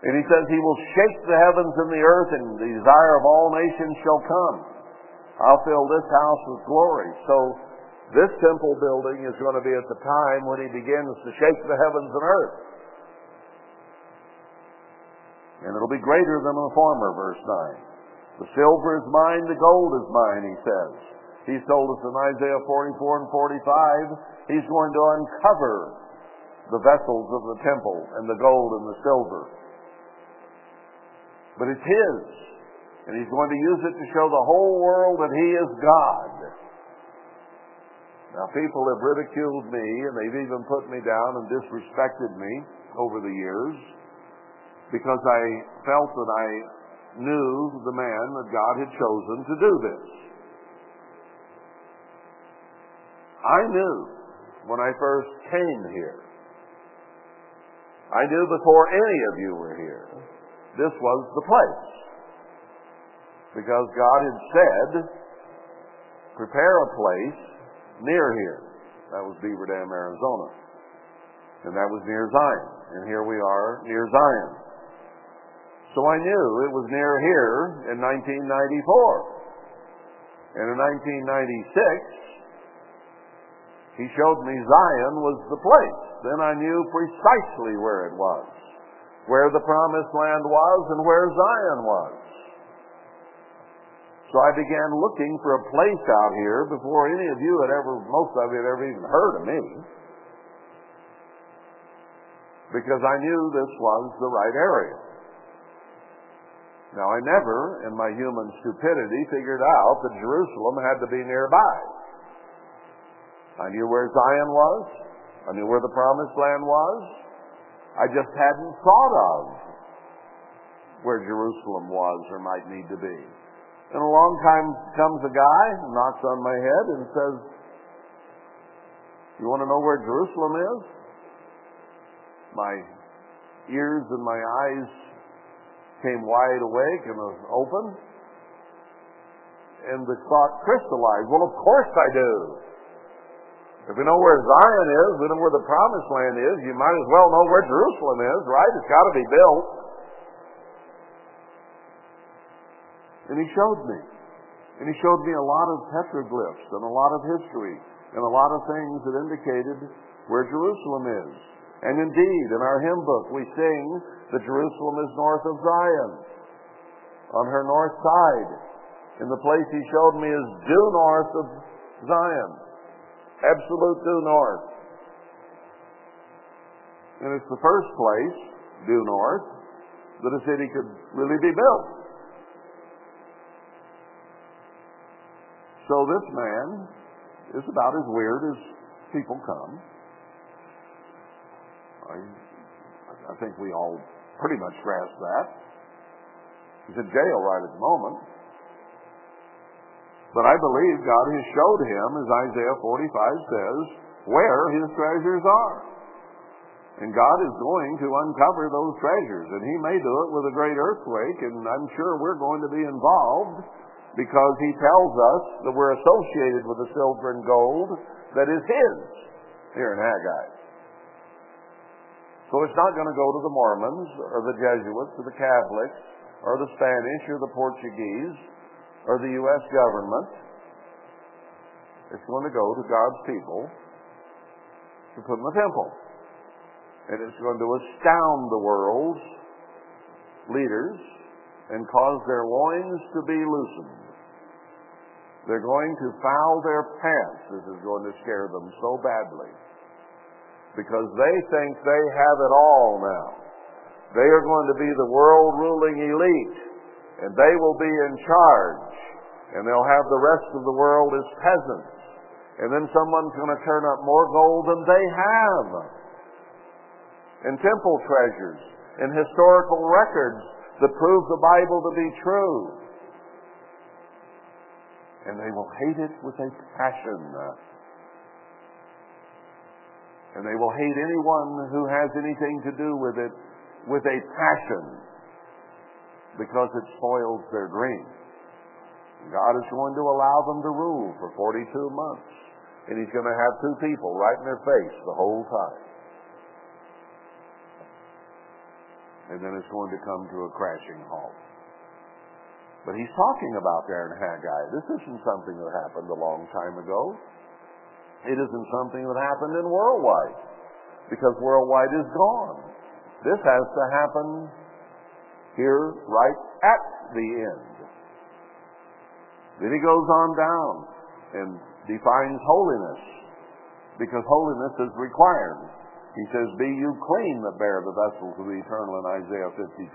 And he says, He will shake the heavens and the earth, and the desire of all nations shall come. I'll fill this house with glory. So, this temple building is going to be at the time when He begins to shake the heavens and earth. And it'll be greater than the former, verse 9. The silver is mine, the gold is mine, he says. He's told us in Isaiah 44 and 45, he's going to uncover the vessels of the temple and the gold and the silver. But it's His. And He's going to use it to show the whole world that He is God. Now, people have ridiculed me, and they've even put me down and disrespected me over the years because I felt that I knew the man that God had chosen to do this. I knew when I first came here. I knew before any of you were here, this was the place. Because God had said, prepare a place near here. That was Beaver Dam, Arizona. And that was near Zion. And here we are near Zion. So I knew it was near here in 1994. And in 1996, he showed me Zion was the place. Then I knew precisely where it was, where the promised land was and where Zion was. So I began looking for a place out here before any of you had ever, most of you had ever even heard of me. Because I knew this was the right area. Now, I never, in my human stupidity, figured out that Jerusalem had to be nearby. I knew where Zion was. I knew where the promised land was. I just hadn't thought of where Jerusalem was or might need to be. And along time comes a guy, knocks on my head, and says, You want to know where Jerusalem is? My ears and my eyes came wide awake and was open. And the thought crystallized. Well, of course I do. If we know where Zion is, we know where the promised land is, you might as well know where Jerusalem is, right? It's got to be built. And he showed me. And he showed me a lot of petroglyphs and a lot of history and a lot of things that indicated where Jerusalem is. And indeed, in our hymn book, we sing that Jerusalem is north of Zion, on her north side. And the place he showed me is due north of Zion, absolute due north. And it's the first place, due north, that a city could really be built. So this man is about as weird as people come. I, I think we all pretty much grasp that. He's in jail right at the moment. But I believe God has showed him, as Isaiah 45 says, where his treasures are. And God is going to uncover those treasures. And he may do it with a great earthquake, and I'm sure we're going to be involved because he tells us that we're associated with the silver and gold that is his here in Haggai. So it's not going to go to the Mormons or the Jesuits or the Catholics or the Spanish or the Portuguese or the U.S. government. It's going to go to God's people to put in the temple. And it's going to astound the world's leaders and cause their loins to be loosened. They're going to foul their pants. This is going to scare them so badly. Because they think they have it all now. They are going to be the world ruling elite. And they will be in charge. And they'll have the rest of the world as peasants. And then someone's going to turn up more gold than they have. And temple treasures. And historical records that prove the Bible to be true. And they will hate it with a passion. And they will hate anyone who has anything to do with it with a passion because it spoils their dream. God is going to allow them to rule for 42 months. And He's going to have two people right in their face the whole time. and then it's going to come to a crashing halt. But he's talking about there in Haggai. This isn't something that happened a long time ago. It isn't something that happened in worldwide, because worldwide is gone. This has to happen here right at the end. Then he goes on down and defines holiness, because holiness is required. He says, Be you clean that bear the vessels of the eternal in Isaiah 52.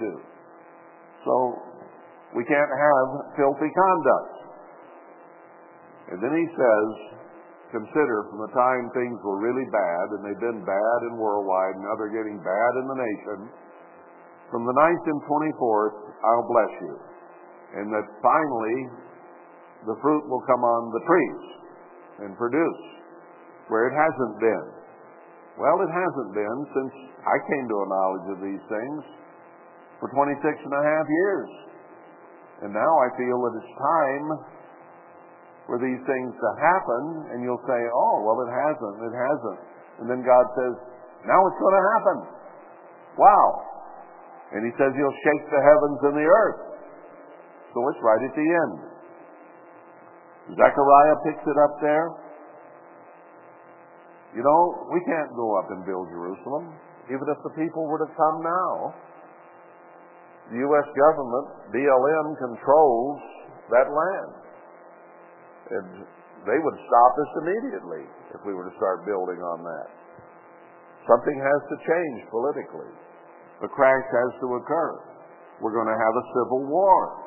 So we can't have filthy conduct. And then he says, Consider from the time things were really bad, and they've been bad in worldwide, and now they're getting bad in the nation. from the 9th and 24th, I'll bless you. And that finally, the fruit will come on the trees and produce where it hasn't been. Well, it hasn't been since I came to a knowledge of these things for 26 and a half years. And now I feel that it's time for these things to happen, and you'll say, oh, well, it hasn't, it hasn't. And then God says, now it's going to happen. Wow. And He says He'll shake the heavens and the earth. So it's right at the end. Zechariah picks it up there. You know, we can't go up and build Jerusalem, even if the people were to come now. The U.S. government, BLM, controls that land. And they would stop us immediately if we were to start building on that. Something has to change politically. The crash has to occur. We're going to have a civil war.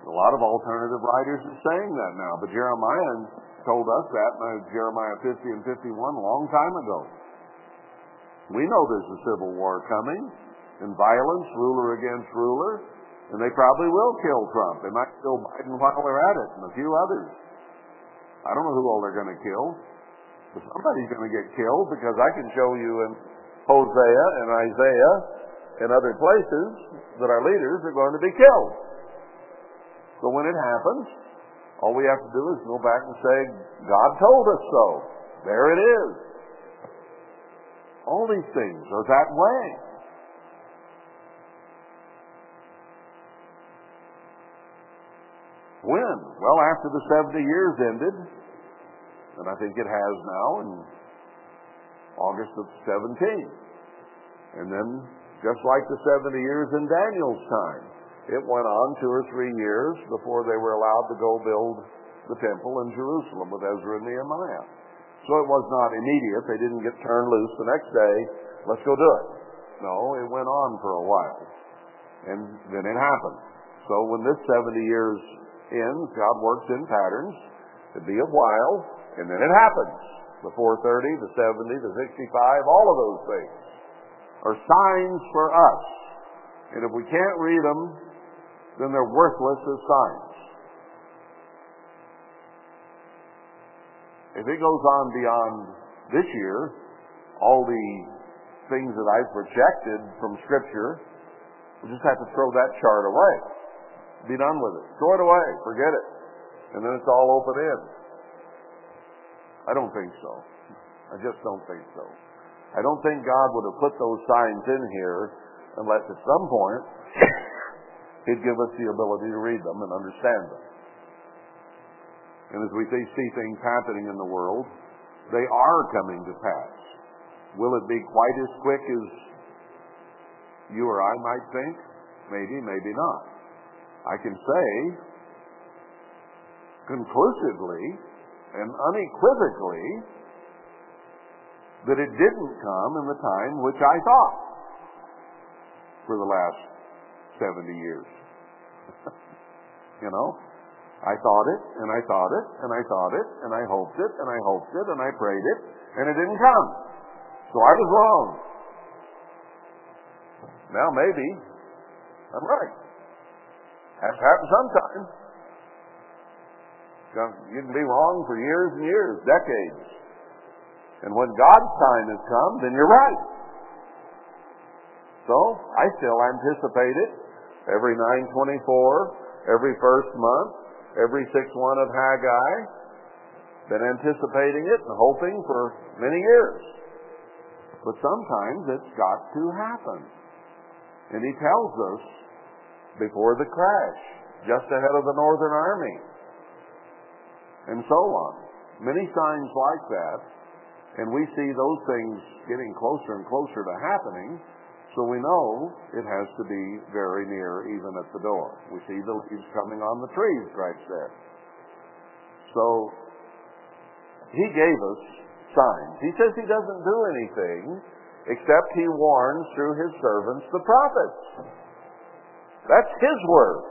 A lot of alternative writers are saying that now, but Jeremiah told us that in Jeremiah 50 and 51 a long time ago. We know there's a civil war coming, and violence, ruler against ruler, and they probably will kill Trump. They might kill Biden while they're at it, and a few others. I don't know who all they're going to kill, but somebody's going to get killed because I can show you in Hosea and Isaiah and other places that our leaders are going to be killed. So when it happens, all we have to do is go back and say, God told us so. There it is. All these things are that way. When? Well, after the 70 years ended, and I think it has now in August of 17. And then, just like the 70 years in Daniel's time, it went on two or three years before they were allowed to go build the temple in Jerusalem with Ezra and Nehemiah. So it was not immediate. They didn't get turned loose the next day. Let's go do it. No, it went on for a while. And then it happened. So when this 70 years ends, God works in patterns. It'd be a while, and then it happens. The 430, the 70, the 65, all of those things are signs for us. And if we can't read them, then they're worthless as signs. If it goes on beyond this year, all the things that I've projected from Scripture, we just have to throw that chart away. Be done with it. Throw it away. Forget it. And then it's all open end. I don't think so. I just don't think so. I don't think God would have put those signs in here unless at some point He'd give us the ability to read them and understand them. And as we see things happening in the world, they are coming to pass. Will it be quite as quick as you or I might think? Maybe, maybe not. I can say conclusively and unequivocally that it didn't come in the time which I thought for the last 70 years. [laughs] you know? I thought it, and I thought it, and I thought it, and I hoped it, and I hoped it, and I prayed it, and it didn't come. So I was wrong. Now maybe I'm right. Has to happen sometime. You can be wrong for years and years, decades. And when God's time has come, then you're right. So I still anticipate it every 924, every first month, every 6 1 of Haggai. Been anticipating it and hoping for many years. But sometimes it's got to happen. And he tells us before the crash, just ahead of the Northern Army, and so on. Many signs like that, and we see those things getting closer and closer to happening, so we know it has to be very near, even at the door. We see the leaves coming on the trees right there. So he gave us signs. He says he doesn't do anything except he warns through his servants, the prophets. That's his word.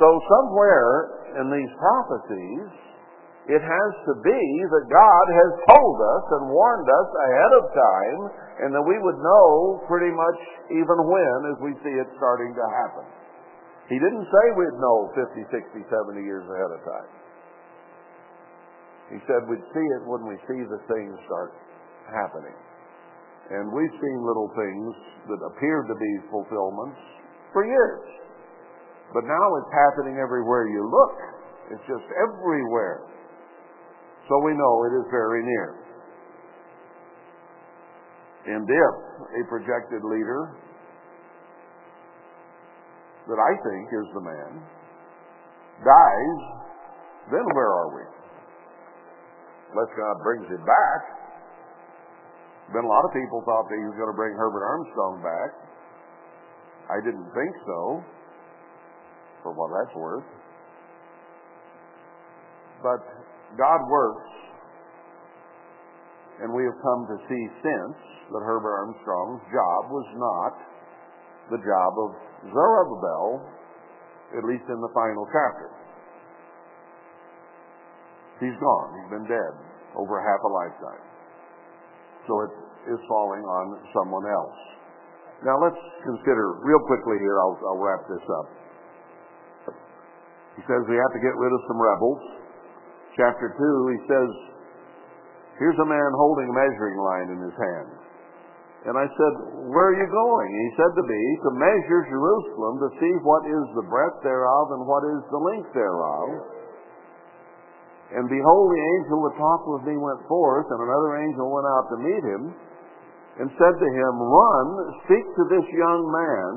So somewhere in these prophecies, It has to be that God has told us and warned us ahead of time, and that we would know pretty much even when as we see it starting to happen. He didn't say we'd know 50, 60, 70 years ahead of time. He said we'd see it when we see the things start happening. And we've seen little things that appeared to be fulfillments for years. But now it's happening everywhere you look. It's just everywhere. So we know it is very near. And if a projected leader that I think is the man dies, then where are we? Unless God brings him back. Then a lot of people thought that he was going to bring Herbert Armstrong back. I didn't think so, for what that's worth. But God works, and we have come to see since that Herbert Armstrong's job was not the job of Zerubbabel, at least in the final chapter. He's gone. He's been dead over half a lifetime. So it is falling on someone else. Now let's consider real quickly here, I'll, I'll wrap this up. He says we have to get rid of some rebels chapter 2, he says, Here's a man holding a measuring line in his hand. And I said, Where are you going? He said to me, To measure Jerusalem, to see what is the breadth thereof and what is the length thereof. And behold, the angel that talked with me went forth, and another angel went out to meet him, and said to him, Run, speak to this young man,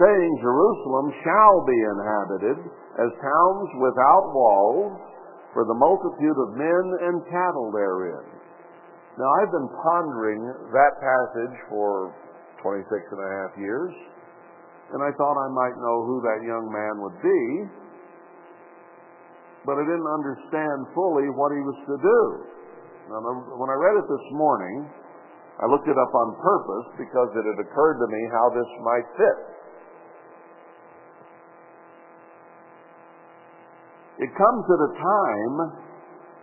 saying, Jerusalem shall be inhabited as towns without walls for the multitude of men and cattle therein. Now, I've been pondering that passage for 26 and a half years, and I thought I might know who that young man would be, but I didn't understand fully what he was to do. Now, when I read it this morning, I looked it up on purpose because it had occurred to me how this might fit. It comes at a time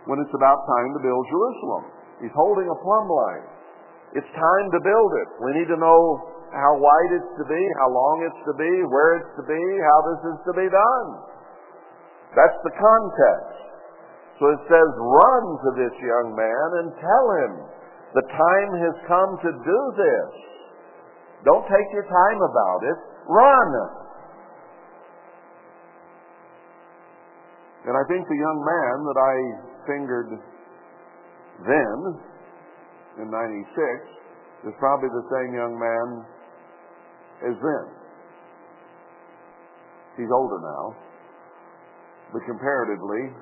when it's about time to build Jerusalem. He's holding a plumb line. It's time to build it. We need to know how wide it's to be, how long it's to be, where it's to be, how this is to be done. That's the context. So it says, run to this young man and tell him the time has come to do this. Don't take your time about it. Run. And I think the young man that I fingered then, in 96, is probably the same young man as then. He's older now, but comparatively,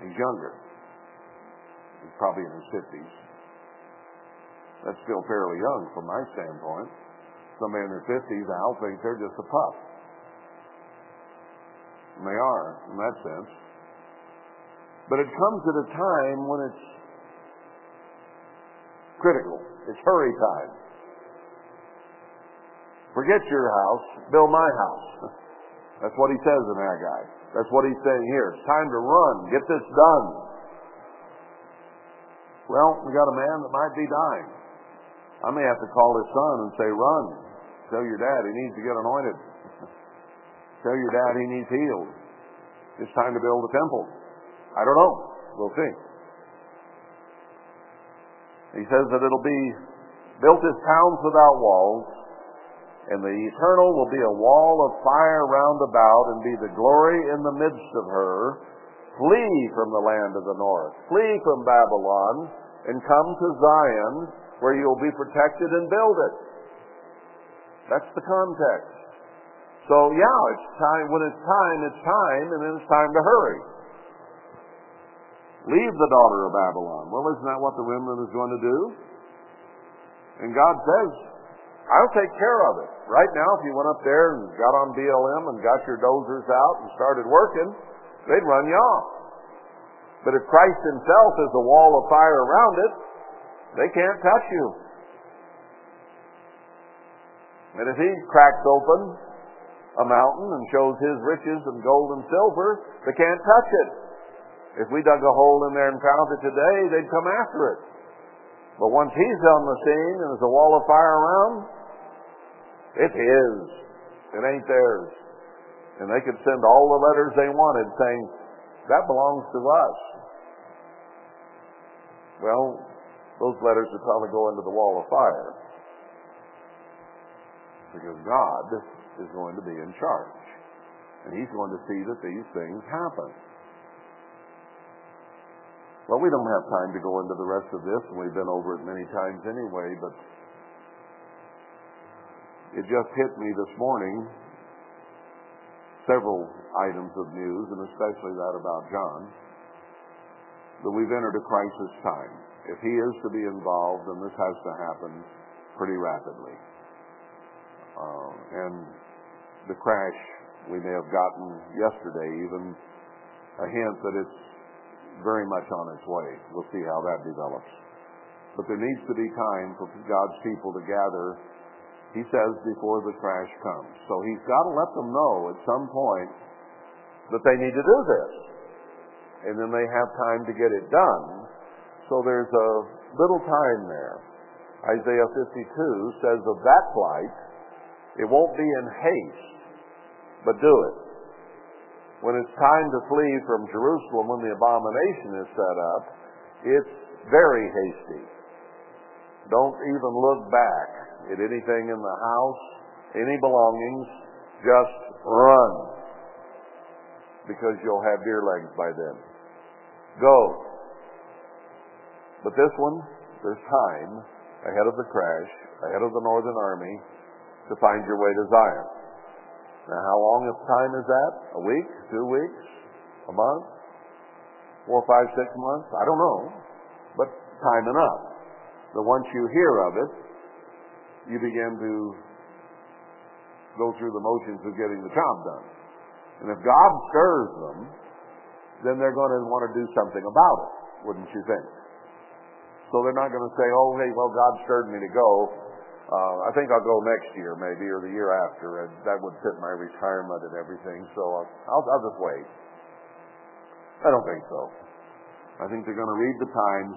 he's younger. He's probably in his 50s. That's still fairly young from my standpoint. Somebody in their 50s, I'll think they're just a pup. And they are, in that sense. But it comes at a time when it's critical. It's hurry time. Forget your house, build my house. [laughs] That's what he says in Haggai. That's what he's saying here. It's time to run. Get this done. Well, we got a man that might be dying. I may have to call his son and say, run. Tell your dad he needs to get anointed. [laughs] Tell your dad he needs healed. It's time to build a temple. I don't know. We'll see. He says that it'll be built as towns without walls, and the eternal will be a wall of fire round about, and be the glory in the midst of her. Flee from the land of the north. Flee from Babylon, and come to Zion, where you'll be protected and build it. That's the context. So yeah, it's time. When it's time, it's time, and then it's time to hurry. Leave the daughter of Babylon. Well, isn't that what the remnant is going to do? And God says, I'll take care of it. Right now, if you went up there and got on BLM and got your dozers out and started working, they'd run you off. But if Christ himself is a wall of fire around it, they can't touch you. And if he cracks open a mountain and shows his riches and gold and silver, they can't touch it. If we dug a hole in there and found it today, they'd come after it. But once he's on the scene and there's a wall of fire around, it's his. It ain't theirs. And they could send all the letters they wanted saying, that belongs to us. Well, those letters would probably go into the wall of fire. Because God is going to be in charge. And He's going to see that these things happen. Well, we don't have time to go into the rest of this, and we've been over it many times anyway, but it just hit me this morning several items of news, and especially that about John, that we've entered a crisis time. If he is to be involved, then this has to happen pretty rapidly. Uh, and the crash, we may have gotten yesterday even a hint that it's very much on its way. We'll see how that develops. But there needs to be time for God's people to gather, he says, before the crash comes. So he's got to let them know at some point that they need to do this. And then they have time to get it done. So there's a little time there. Isaiah 52 says of that flight, it won't be in haste, but do it. When it's time to flee from Jerusalem when the abomination is set up, it's very hasty. Don't even look back at anything in the house, any belongings. Just run. Because you'll have deer legs by then. Go. But this one, there's time ahead of the crash, ahead of the Northern Army, to find your way to Zion. Now, how long of time is that? A week? Two weeks? A month? Four, five, six months? I don't know. But time enough. That once you hear of it, you begin to go through the motions of getting the job done. And if God stirs them, then they're going to want to do something about it, wouldn't you think? So they're not going to say, oh, hey, well, God stirred me to go. Uh, I think I'll go next year, maybe, or the year after, and that would fit my retirement and everything. So I'll, just wait. I don't think so. I think they're going to read the times.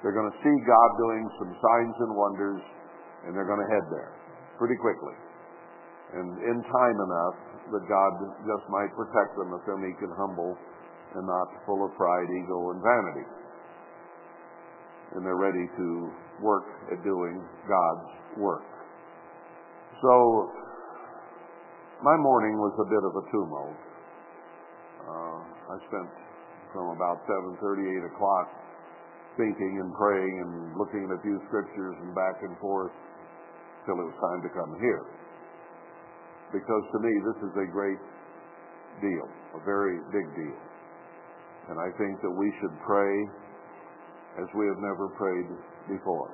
They're going to see God doing some signs and wonders, and they're going to head there pretty quickly. And in time enough that God just might protect them if they're meek and humble and not full of pride, ego, and vanity. And they're ready to work at doing God's work. So, my morning was a bit of a tumult. Uh, I spent from about 7.30, 8 o'clock thinking and praying and looking at a few scriptures and back and forth till it was time to come here. Because to me, this is a great deal, a very big deal. And I think that we should pray as we have never prayed before.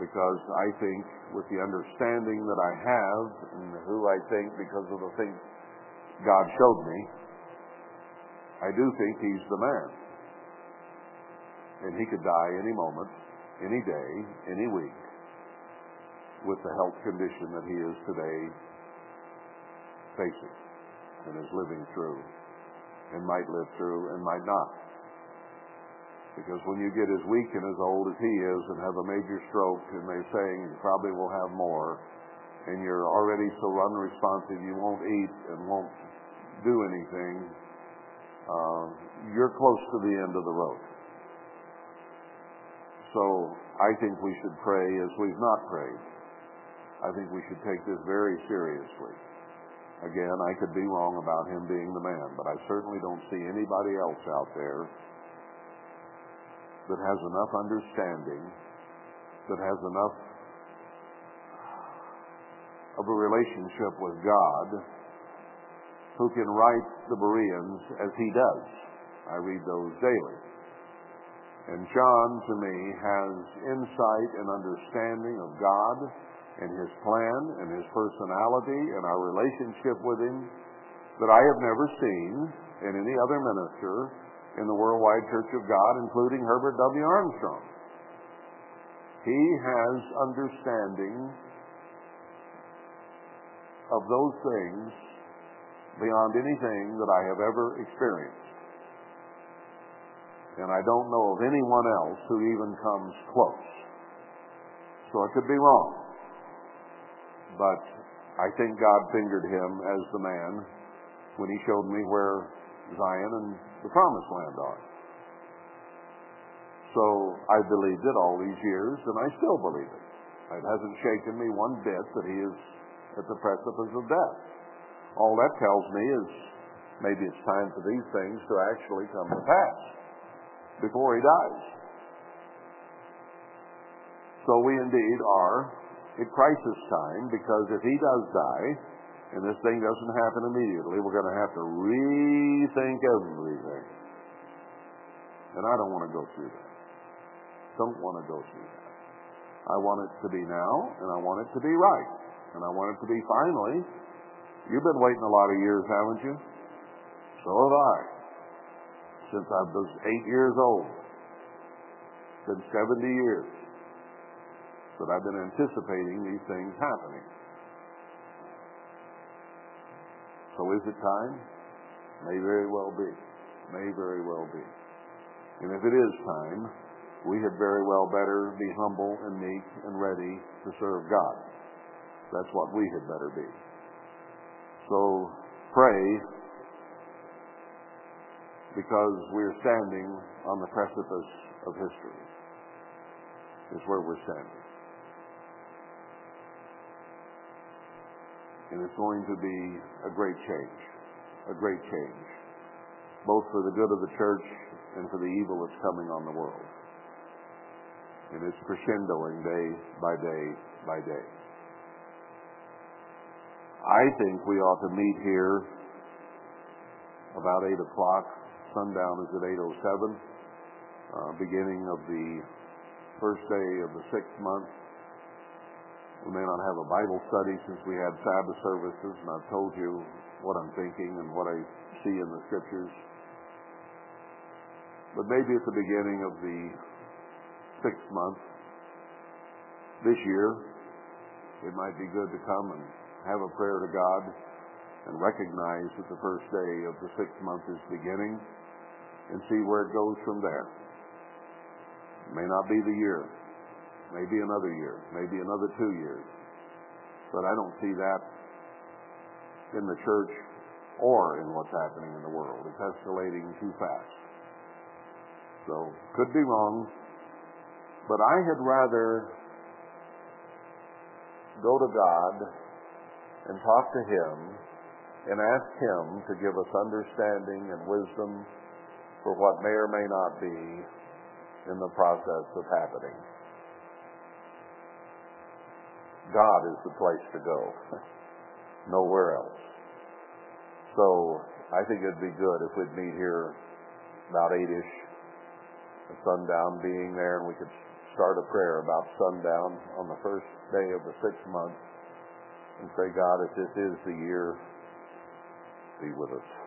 Because I think with the understanding that I have and who I think because of the things God showed me, I do think he's the man. And he could die any moment, any day, any week with the health condition that he is today facing and is living through and might live through and might not. Because when you get as weak and as old as he is and have a major stroke and they're saying you probably will have more and you're already so unresponsive you won't eat and won't do anything, uh, you're close to the end of the road. So I think we should pray as we've not prayed. I think we should take this very seriously. Again, I could be wrong about him being the man, but I certainly don't see anybody else out there that has enough understanding, that has enough of a relationship with God, who can write the Bereans as he does. I read those daily. And John, to me, has insight and understanding of God and his plan and his personality and our relationship with him that I have never seen in any other minister in the worldwide Church of God, including Herbert W. Armstrong. He has understanding of those things beyond anything that I have ever experienced. And I don't know of anyone else who even comes close. So I could be wrong. But I think God fingered him as the man when he showed me where Zion and the promised land are. So I believed it all these years, and I still believe it. It hasn't shaken me one bit that he is at the precipice of death. All that tells me is maybe it's time for these things to actually come to pass before he dies. So we indeed are at crisis time because if he does die, and this thing doesn't happen immediately, we're going to have to rethink everything. And I don't want to go through that. Don't want to go through that. I want it to be now, and I want it to be right. And I want it to be finally. You've been waiting a lot of years, haven't you? So have I. Since I was eight years old. It's been 70 years that I've been anticipating these things happening. So is it time? May very well be. May very well be. And if it is time, we had very well better be humble and meek and ready to serve God. That's what we had better be. So pray because we're standing on the precipice of history. Is where we're standing. And it's going to be a great change. A great change. Both for the good of the church and for the evil that's coming on the world. And it's crescendoing day by day by day. I think we ought to meet here about 8 o'clock. Sundown is at 8.07. Uh, beginning of the first day of the sixth month. We may not have a Bible study since we had Sabbath services, and I've told you what I'm thinking and what I see in the Scriptures. But maybe at the beginning of the sixth month this year, it might be good to come and have a prayer to God and recognize that the first day of the sixth month is beginning and see where it goes from there. It may not be the year, maybe another year, maybe another two years. But I don't see that in the church or in what's happening in the world. It's escalating too fast. So, could be wrong, but I had rather go to God and talk to Him and ask Him to give us understanding and wisdom for what may or may not be in the process of happening. God is the place to go. [laughs] Nowhere else. So I think it'd be good if we'd meet here about eight-ish, at sundown being there, and we could start a prayer about sundown on the first day of the sixth month and say, God, if this is the year, be with us.